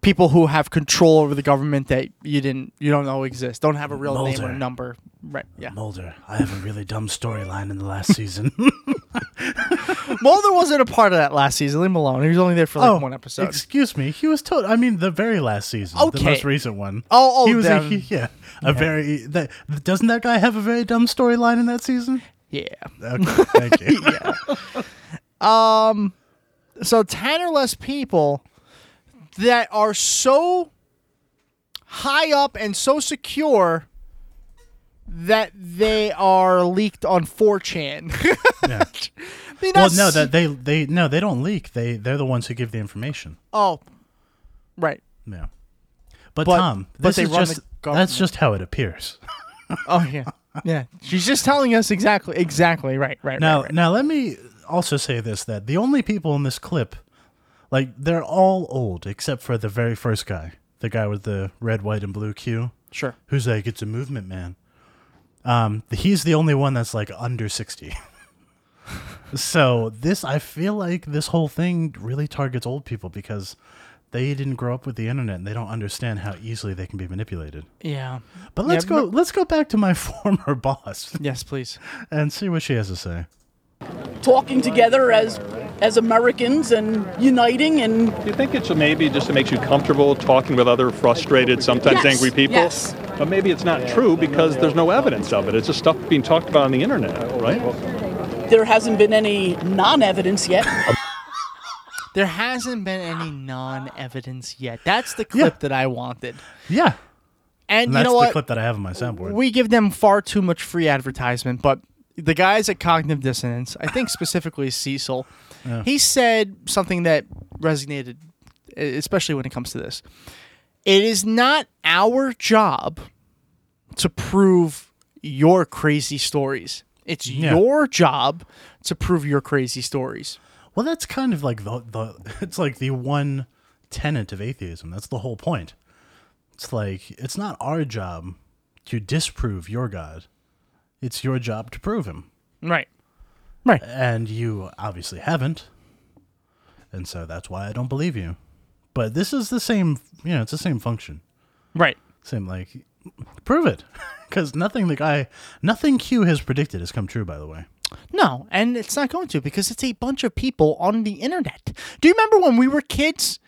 People who have control over the government that you didn't you don't know exist, don't have a real name or Mulder. number. Right. Yeah. Mulder, I have a really dumb storyline in the last season. Mulder wasn't a part of that last season. Leave him alone. He was only there for like oh, one episode. Excuse me. He was told. I mean, the very last season, the Okay. most recent one. Oh, oh, he was a, he- yeah, a very. That doesn't that guy have a very dumb storyline in that season? Yeah. Okay, thank you. yeah. Um, so ten or less people that are so high up and so secure that they are leaked on 4chan. Yeah. Well, no, that they they no, they don't leak. They they're the ones who give the information. Oh, right. Yeah. But, But- Tom, but this they is just that's just how it appears. Oh yeah, yeah. She's just telling us exactly, exactly. Right, right. now, right, right. now let me also say this: that the only people in this clip, like they're all old except for the very first guy, the guy with the red, white, and blue Q. Sure. Who's like, it's a movement, man. Um, he's the only one that's like under sixty. So this, I feel like this whole thing really targets old people because they didn't grow up with the internet and they don't understand how easily they can be manipulated. Yeah. But let's Yeah, go. but- let's go back to my former boss. Yes, please. And see what she has to say. Talking together as as Americans and uniting and Do you think it's maybe just it makes you comfortable talking with other frustrated, sometimes Yes, angry people? yes. But maybe it's not true because there's no evidence of it. It's just stuff being talked about on the internet, right? there hasn't been any non-evidence yet. There hasn't been any non-evidence yet. That's the clip that I wanted. Yeah. And, you that's know the what? clip that I have on my soundboard. We give them far too much free advertisement, but the guys at Cognitive Dissonance, I think specifically Cecil, Yeah. he said something that resonated, especially when it comes to this. It is not our job to prove your crazy stories. It's Yeah. your job to prove your crazy stories. Well, that's kind of like the the. It's like the one tenet of atheism. That's the whole point. It's like it's not our job to disprove your God. It's your job to prove him. Right. Right. And you obviously haven't. And so that's why I don't believe you. But this is the same, you know, it's the same function. Right. Same like prove it. Cuz nothing the guy nothing Q has predicted has come true by the way. No, and it's not going to because it's a bunch of people on the internet. Do you remember when we were kids?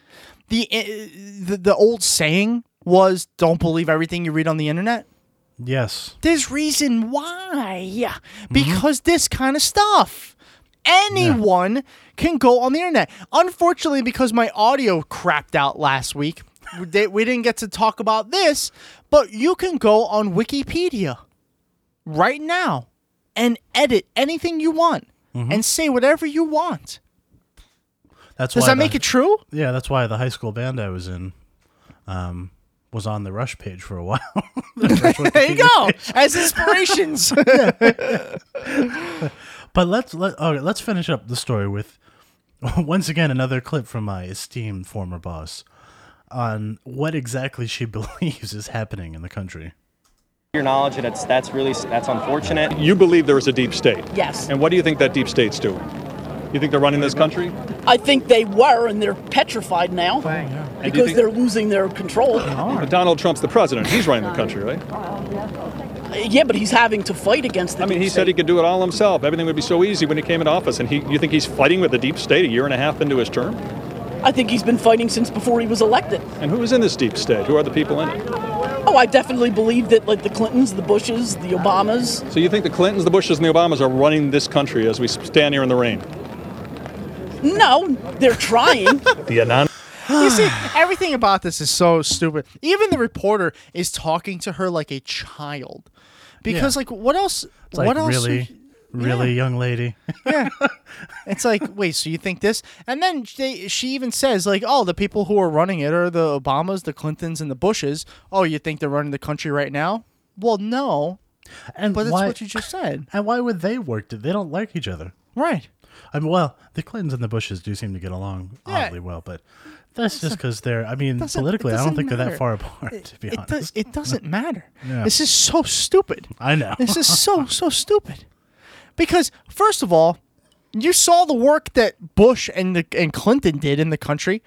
The uh, the, the old saying was "Don't believe everything you read on the internet." Yes. There's reason why. Because this kind of stuff. Anyone can go on the internet. Unfortunately, because my audio crapped out last week, we didn't get to talk about this, but you can go on Wikipedia right now and edit anything you want and say whatever you want. That's Does that the- make it true? Yeah, that's why the high school band I was in um, was on the Rush page for a while. there you go. As inspirations. but let's let okay, let's finish up the story with once again another clip from my esteemed former boss on what exactly she believes is happening in the country. Your knowledge, and it's that's really that's unfortunate. You believe there is a deep state. Yes. And what do you think that deep state's doing? You think they're running this country? I think they were, and they're petrified now And do because they're losing their control. But Donald Trump's the president. He's running the country, right? Yeah, but he's having to fight against the. I mean, he deep said he could do it all himself. Everything would be so easy when he came into office. And he, you think he's fighting with the deep state a year and a half into his term? I think he's been fighting since before he was elected. And who is in this deep state? Who are the people in it? Oh, I definitely believe that, like the Clintons, the Bushes, the Obamas. So you think the Clintons, the Bushes, and the Obamas are running this country as we stand here in the rain? No, they're trying. The anon. you see, everything about this is so stupid. Even the reporter is talking to her like a child. Because, Yeah. like, what else? It's like what else? really, are- really Yeah. young lady. yeah. It's like, wait, so you think this? And then they, she even says, like, oh, the people who are running it are the Obamas, the Clintons, and the Bushes. Oh, you think they're running the country right now? Well, no. And but that's why- what you just said. And why would they work? They don't like each other. Right. I mean, well, the Clintons and the Bushes do seem to get along Yeah. oddly well, but that's just because they're. I mean, politically, I don't think they're that far apart. To be It, honest, does, it doesn't matter. Yeah. This is so stupid. I know. This is so so stupid. Because first of all, you saw the work that Bush and the and Clinton did in the country.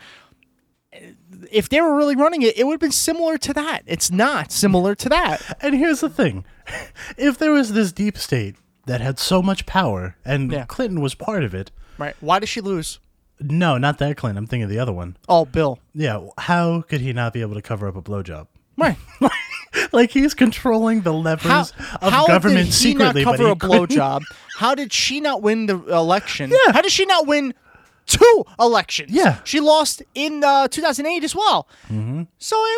If they were really running it, it would have been similar to that. It's not similar to that. And here's the thing: if there was this deep state that had so much power, and Clinton was part of it, Right. Why did she lose? no, not that Clinton. I'm thinking of the other one. Oh, Bill. Yeah, how could he not be able to cover up a blowjob? Right. like he's controlling the levers of government did he secretly, not but cover he a couldn't- blowjob? How did she not win the election? Yeah. How did she not win two elections? Yeah. She lost in uh, 2008 as well. Mm-hmm. So, it,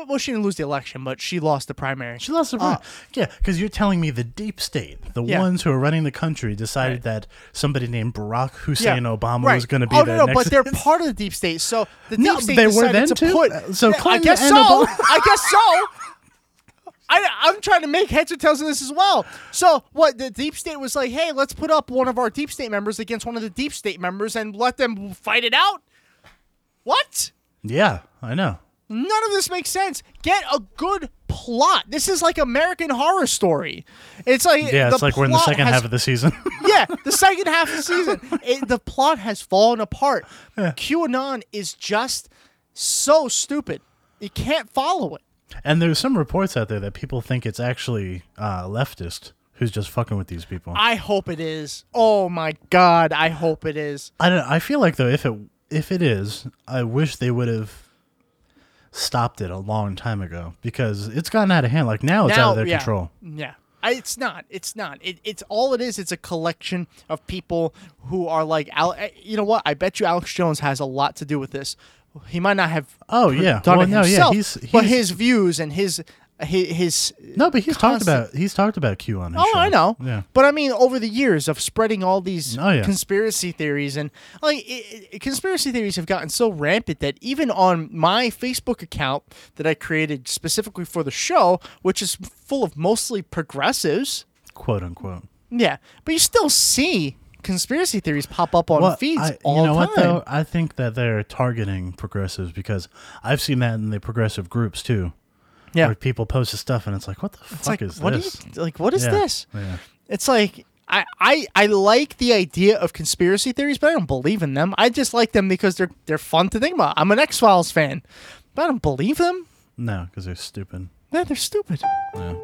it- well, she didn't lose the election, but she lost the primary. She lost the Uh, yeah, because you're telling me the deep state, the Yeah. ones who are running the country, decided that somebody named Barack Hussein Obama right. was going to be oh, no, no, next. but they're part of the deep state. So the deep No, state they were decided then to too? put. Uh, so Yeah, I guess so. I guess so. I, I'm trying to make heads or tails of this as well. So what? The deep state was like, hey, let's put up one of our deep state members against one of the deep state members and let them fight it out. What? yeah, I know. None of this makes sense. Get a good plot. This is like American Horror Story. It's like Yeah, it's like we're in the second has- half of the season. yeah, the second half of the season, it, the plot has fallen apart. QAnon is just so stupid. You can't follow it. And there's some reports out there that people think it's actually uh, leftist who's just fucking with these people. I hope it is. Oh my god, I hope it is. I don't. I feel like though, if it if it is, I wish they would have stopped it a long time ago because it's gotten out of hand. Like now, it's out of their yeah, control. Yeah. I, it's not. It's not. It, it's all it is. It's a collection of people who are like, Al- eh, you know what? I bet you Alex Jones has a lot to do with this. He might not have. Oh, yeah. done Well, it no, yeah, himself, he's- but his views and his his, his No, but he's talked about he's talked about Q on his Oh, show. I know. Yeah. But I mean, over the years of spreading all these Oh, yeah. conspiracy theories and like it, it- conspiracy theories have gotten so rampant that even on my Facebook account that I created specifically for the show, which is full of mostly progressives, quote unquote. yeah, but you still see conspiracy theories pop up on Well, feeds I- all you know what though? I think that they're targeting progressives because I've seen that in the progressive groups too. Yeah. where people post this stuff and it's like, what the It's fuck like, is what this? You, like, what is Yeah, this? yeah. It's like I, I I like the idea of conspiracy theories, but I don't believe in them. I just like them because they're they're fun to think about. I'm an X Files fan, but I don't believe them. No, because they're stupid. Yeah, they're stupid. Yeah.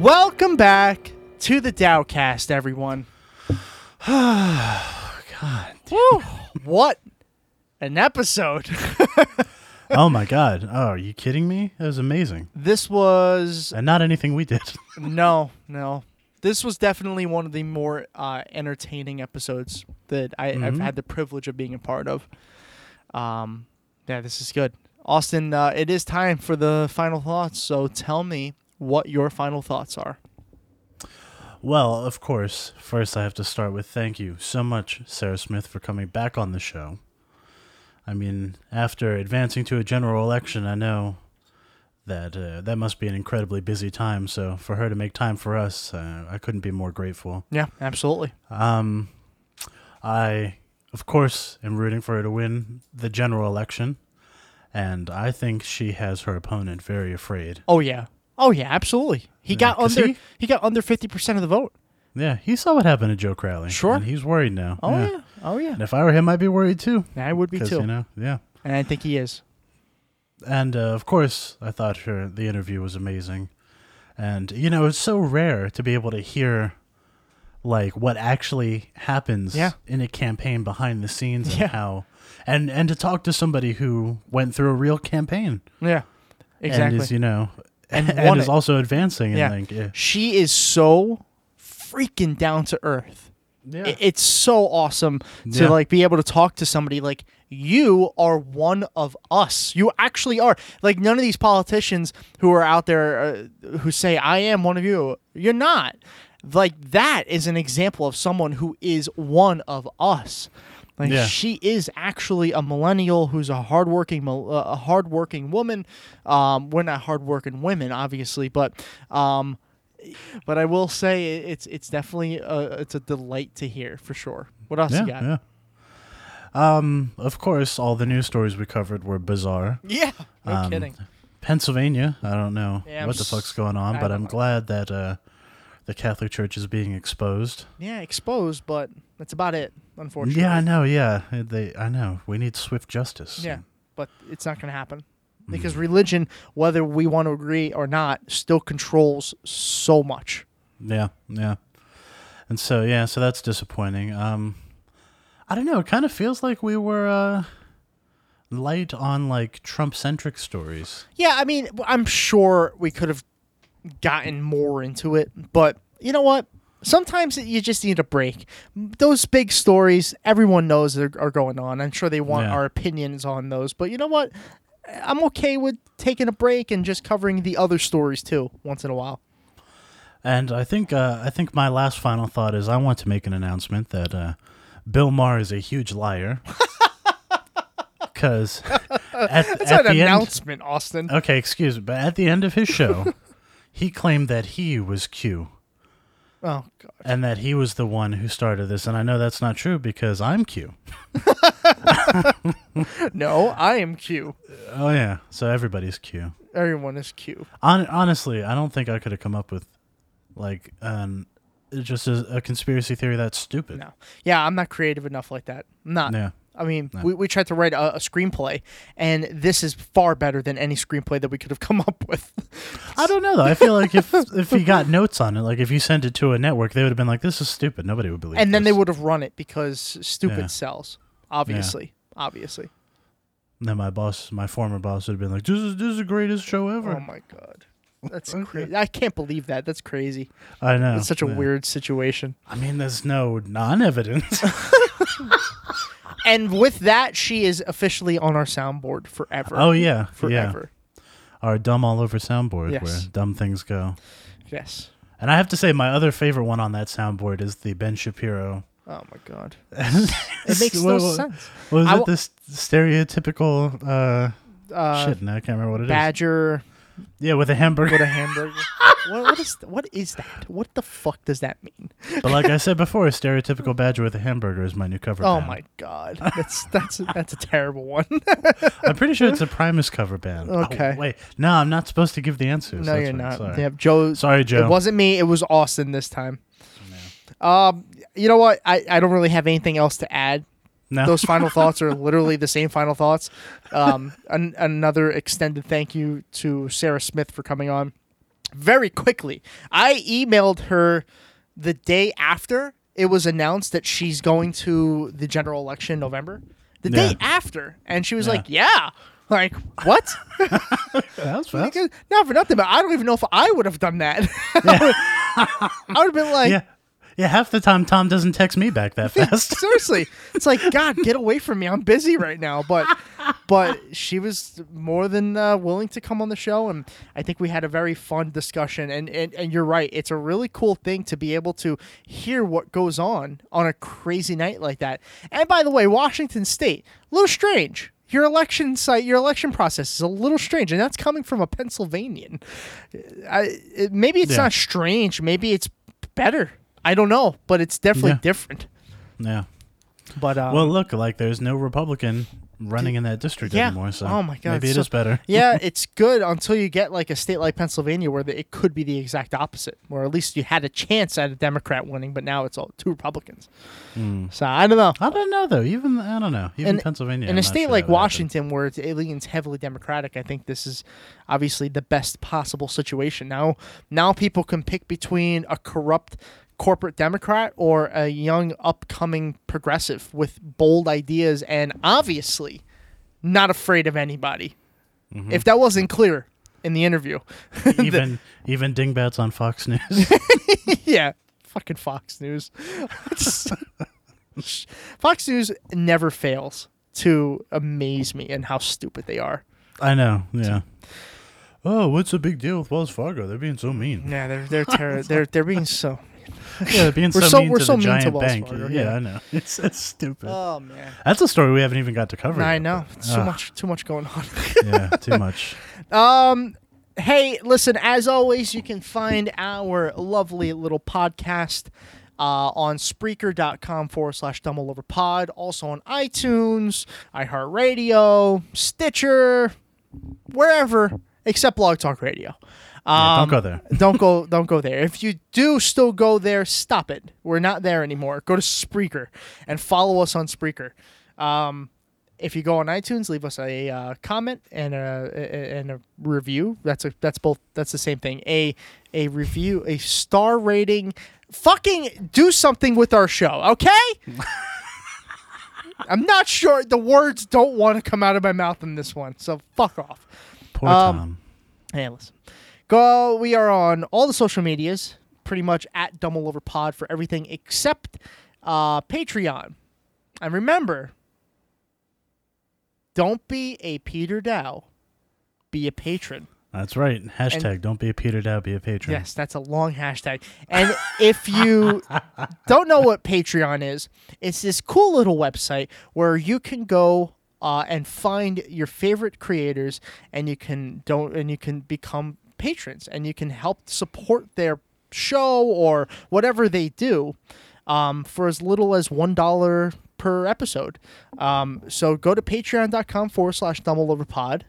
Welcome back to the Dowcast, everyone. God. Woo, what an episode. oh my god. Oh, are you kidding me? It was amazing. This was And not anything we did. no, no. This was definitely one of the more uh, entertaining episodes that I, I've Mhm. had the privilege of being a part of. Um, yeah, this is good. Austin, uh, it is time for the final thoughts. So tell me what your final thoughts are. Well, of course, first I have to start with thank you so much, Sarah Smith, for coming back on the show. I mean, after advancing to a general election, I know that uh, that must be an incredibly busy time. So for her to make time for us, uh, I couldn't be more grateful. Yeah, absolutely. Um, I, of course, am rooting for her to win the general election, and I think she has her opponent very afraid. Oh yeah. Oh yeah, absolutely. He Yeah, got under he- he, got under fifty percent of the vote. Yeah, he saw what happened to Joe Crowley. Sure. and he's worried now. Oh yeah. Oh yeah. And if I were him, I'd be worried too. I would be too. You know, yeah. And I think he is. And uh, of course, I thought her the interview was amazing, and you know, it's so rare to be able to hear like what actually happens Yeah. in a campaign behind the scenes and Yeah. how, and and to talk to somebody who went through a real campaign. Yeah. and Exactly. is you know, And and, is it. also advancing. Yeah. And like, yeah. She is so freaking down to earth. Yeah. I- It's so awesome to Yeah. like be able to talk to somebody like you are one of us. You actually are. Like none of these politicians who are out there uh, who say I am one of you. You're not. Like that is an example of someone who is one of us. Like Yeah. she is actually a millennial who's a hardworking, uh, a hardworking woman. Um, we're not hardworking women, obviously, but um, but I will say it's it's definitely a, it's a delight to hear for sure. What else yeah, you got? yeah. Um, of course, all the news stories we covered were bizarre. Yeah, no Um, kidding. Pennsylvania, I don't know Yeah, I'm what the fuck's going on, I but I'm know. glad that uh, the Catholic Church is being exposed. Yeah, exposed, but that's about it. Unfortunately. Yeah, I know. Yeah, they. I know. We need swift justice. Yeah, but it's not going to happen Mm. because religion, whether we want to agree or not, still controls so much. Yeah, yeah. And so yeah, so that's disappointing. Um, I don't know. It kind of feels like we were uh, light on like Trump centric stories. Yeah, I mean, I'm sure we could have gotten more into it, but you know what? Sometimes you just need a break. Those big stories, everyone knows are, are going on. I'm sure they want Yeah. our opinions on those, but you know what? I'm okay with taking a break and just covering the other stories too once in a while. And I think uh, I think my last final thought is I want to make an announcement that uh, Bill Maher is a huge liar. Because at, That's at an the announcement, end, Austin. Okay, excuse me, but at the end of his show, he claimed that he was Q Oh God. and that he was the one who started this. And I know that's not true because I'm Q. no, I am Q. Oh yeah, so everybody's Q. Everyone is Q. Hon- honestly, I don't think I could have come up with like an just a, a conspiracy theory that's stupid. No. Yeah, I'm not creative enough like that. I'm not. Yeah. I mean, No. we, we tried to write a, a screenplay, and this is far better than any screenplay that we could have come up with. I don't know though. I feel like if if you got notes on it, like if you sent it to a network, they would have been like, "This is stupid. Nobody would believe." It. And then this. they would have run it because stupid Yeah. sells. Obviously. Obviously. And then my boss, my former boss, would have been like, "This is this is the greatest show ever." Oh my god. That's crazy. I can't believe that. That's crazy. I know, It's such a yeah. weird situation. I mean, there's no non-evidence. And with that, she is officially on our soundboard forever. oh yeah, Forever. Yeah. Our dumb all over soundboard Yes. where dumb things go. Yes. And I have to say, my other favorite one on that soundboard is the Ben Shapiro. Oh my god. it makes no What- sense. What was I it? wa- This stereotypical uh, Uh, shit. Now I can't remember what it is. Badger. Yeah, with a hamburger. With a hamburger. what, what is what is that? What the fuck does that mean? but like I said before, a stereotypical badger with a hamburger is my new cover. Oh band. my god. That's that's that's a terrible one. I'm pretty sure it's a Primus cover band. Oh, Okay. wait, no, I'm not supposed to give the answers. No, That's you're right, not. Joe. Sorry, Joe. It wasn't me. It was Austin this time. Um, you know what? I, I don't really have anything else to add. No. Those final thoughts are literally the same final thoughts. Um, an, another extended thank you to Sarah Smith for coming on. Very quickly, I emailed her the day after it was announced that she's going to the general election in November. The day after, and she was Yeah. like, "Yeah." Like what? that was fast. Not for nothing, but I don't even know if I would have done that. I would have been like, yeah, yeah. Half the time, Tom doesn't text me back that fast. seriously, it's like, God, get away from me. I'm busy right now. But, but she was more than uh, willing to come on the show, and I think we had a very fun discussion. And, and and you're right, it's a really cool thing to be able to hear what goes on on a crazy night like that. And by the way, Washington State, a little strange. Your election site, your election process is a little strange, and that's coming from a Pennsylvanian. I, it, maybe it's Yeah. not strange. Maybe it's better. I don't know, but it's definitely Yeah. different. Yeah. But um, well, look, like there's no Republican running in that district yeah. anymore. So oh my god, maybe it so- is better. yeah, it's good until you get like a state like Pennsylvania where the, it could be the exact opposite, or at least you had a chance at a Democrat winning, but now it's all two Republicans. Mm. So I don't know. I don't know though. Even I don't know. Even in, Pennsylvania. in I'm a state sure like happen. Washington, where it's, it leans heavily Democratic, I think this is obviously the best possible situation. Now, now people can pick between a corrupt corporate Democrat or a young upcoming progressive with bold ideas and obviously not afraid of anybody. Mhm. If that wasn't clear in the interview, even even dingbats on Fox News. yeah, fucking Fox News. Fox News never fails to amaze me and how stupid they are. I know. Yeah. Oh, what's the big deal with Wells Fargo? They're being so mean. Yeah, they're they're terror. they're they're being so. Yeah, being We're so, so- mean we're to so the mean to giant Wells bank. Fargo, yeah, yeah. I know. It's it's stupid. Oh man, That's a story we haven't even got to cover. I yet, know. but- It's too Ugh. much too much going on. yeah, too much. Um, hey, listen, as always, you can find our lovely little podcast uh, on Spreaker.com forward slash Dumb Over Pod. Also on iTunes, iHeartRadio, Stitcher, wherever except Blog Talk Radio. Yeah, don't Um, go there. don't go don't go there. If you do still go there, stop it. We're not there anymore. Go to Spreaker and follow us on Spreaker. Um, if you go on iTunes, leave us a uh, comment and a a- and a review. That's a that's both that's the same thing. A a review, a star rating. Fucking do something with our show, okay? I'm not sure the words don't want to come out of my mouth in this one, so fuck off. Poor Um, Tom. Hey, listen. Go. We are on all the social medias, pretty much at Dumb All Over Pod for everything except uh, Patreon. And remember, don't be a Peter Dow, be a patron. That's right. Hashtag And- don't be a Peter Dow, be a patron. Yes, that's a long hashtag. And if you don't know what Patreon is, it's this cool little website where you can go uh, and find your favorite creators, and you can don't and you can become patrons, and you can help support their show or whatever they do um, for as little as $1 per episode. Um, so go to patreon.com forward slash dumballoverpod,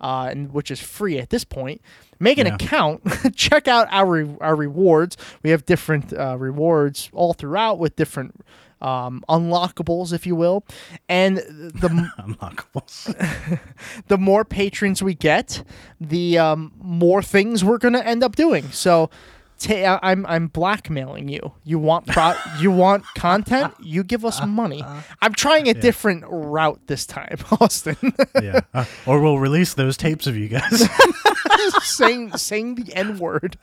uh, and which is free at this point. Make an Yeah. account. check out our re- our rewards. We have different uh, rewards all throughout with different um, unlockables, if you will. And the unlockables. the more patrons we get, the um, more things we're gonna end up doing. So. I- I'm I'm blackmailing you. You want pro- you want content? You give us money. I'm trying a different route this time, Austin. yeah. Uh, or we'll release those tapes of you guys. saying saying the N word.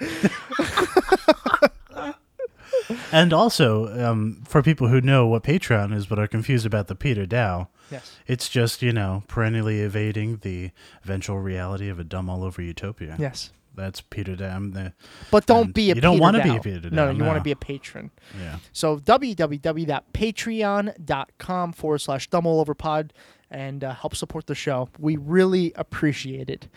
and also, um, for people who know what Patreon is but are confused about the Peter Dow, Yes. it's just, you know, perennially evading the eventual reality of a dumb all over utopia. Yes. That's Peter Dow. The, But don't be a You don't want wanna be a Peter Dow. No, you want to be a patron. Yeah. So www.patreon.com forward slash dumb all over pod and uh, help support the show. We really appreciate it.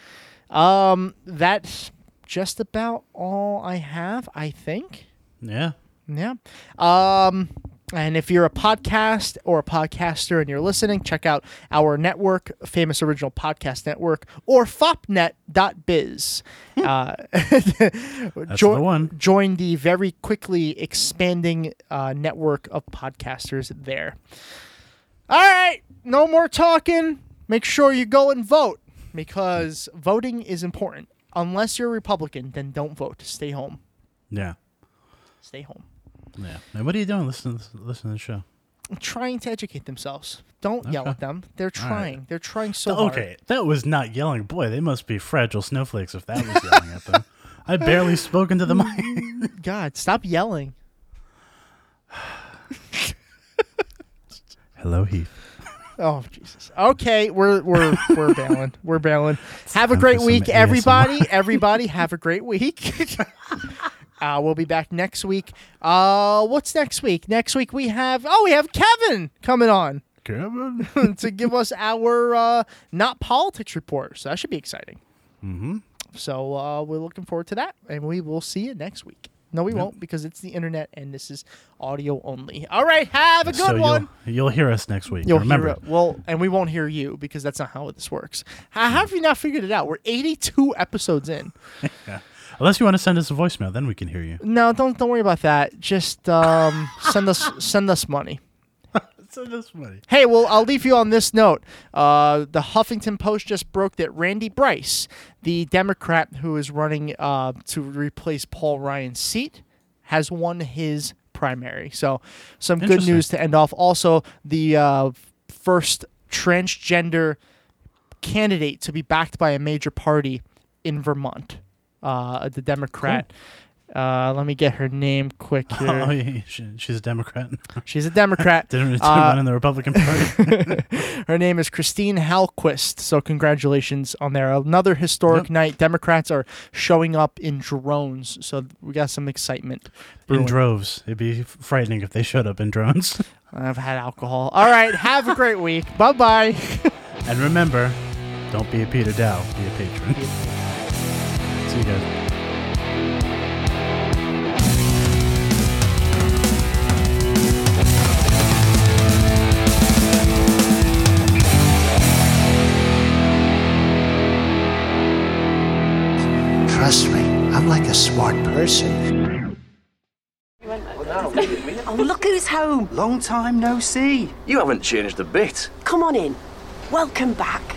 Um, that's just about all I have, I think. Yeah. Yeah. Um, and if you're a podcast or a podcaster and you're listening, check out our network, Famous Original Podcast Network, or fopnet.biz. uh, the one. Join the very quickly expanding uh, network of podcasters there. All right, no more talking. Make sure you go and vote because voting is important. Unless you're a Republican, then don't vote. Stay home. Yeah. Stay home. Yeah. And what are you doing? Listen, listen to the show. trying to educate themselves. Don't yell at them. They're All right. trying. They're trying so okay, hard. Okay, that was not yelling. Boy, they must be fragile snowflakes if that was yelling at them. I barely spoke into the mic. God, stop yelling. Hello, Heath. Oh Jesus. Okay, we're we're we're bailing. We're bailing. Have a great week, everybody. Everybody, have a great week. Uh, we'll be back next week. Uh, what's next week? Next week we have oh we have Kevin coming on Kevin to give us our uh, not politics report. So that should be exciting. Mm-hmm. So uh, we're looking forward to that, and we will see you next week. No, we Yep. won't because it's the internet and this is audio only. All right, have a good so one. You'll, you'll hear us next week. You'll Remember, hear it. Well, and we won't hear you because that's not how this works. How, how have you not figured it out? We're 82 episodes in. yeah. Unless you want to send us a voicemail, then we can hear you. No, don't don't worry about that. Just um, send us send us money. Send us money. Hey, well, I'll leave you on this note. Uh, the Huffington Post just broke that Randy Bryce, the Democrat who is running uh, to replace Paul Ryan's seat, has won his primary. So, some good news to end off. Also, the uh, first transgender candidate to be backed by a major party in Vermont, uh, the Democrat. Uh, let me get her name quick here. Oh, yeah, she, she's a Democrat. She's a Democrat. didn't didn't Uh, run in the Republican Party. Her name is Christine Hallquist. So congratulations on there. Another historic Yep. night. Democrats are showing up in drones, so we got some excitement. in droves. It'd be frightening if they showed up in drones. I've had alcohol. All right. Have a great week. Bye bye. and remember, don't be a Peter Dow. Be a patron. See you guys. Trust me, I'm like a smart person. Oh, look who's home. Long time no see. You haven't changed a bit. Come on in. Welcome back.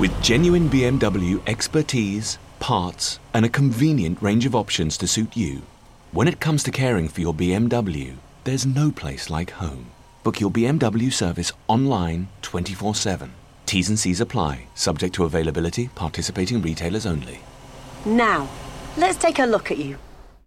With genuine BMW expertise, parts, and a convenient range of options to suit you, when it comes to caring for your BMW, there's no place like home. Book your BMW service online 24 7. T's and C's apply, subject to availability, participating retailers only. Now, Let's take a look at you.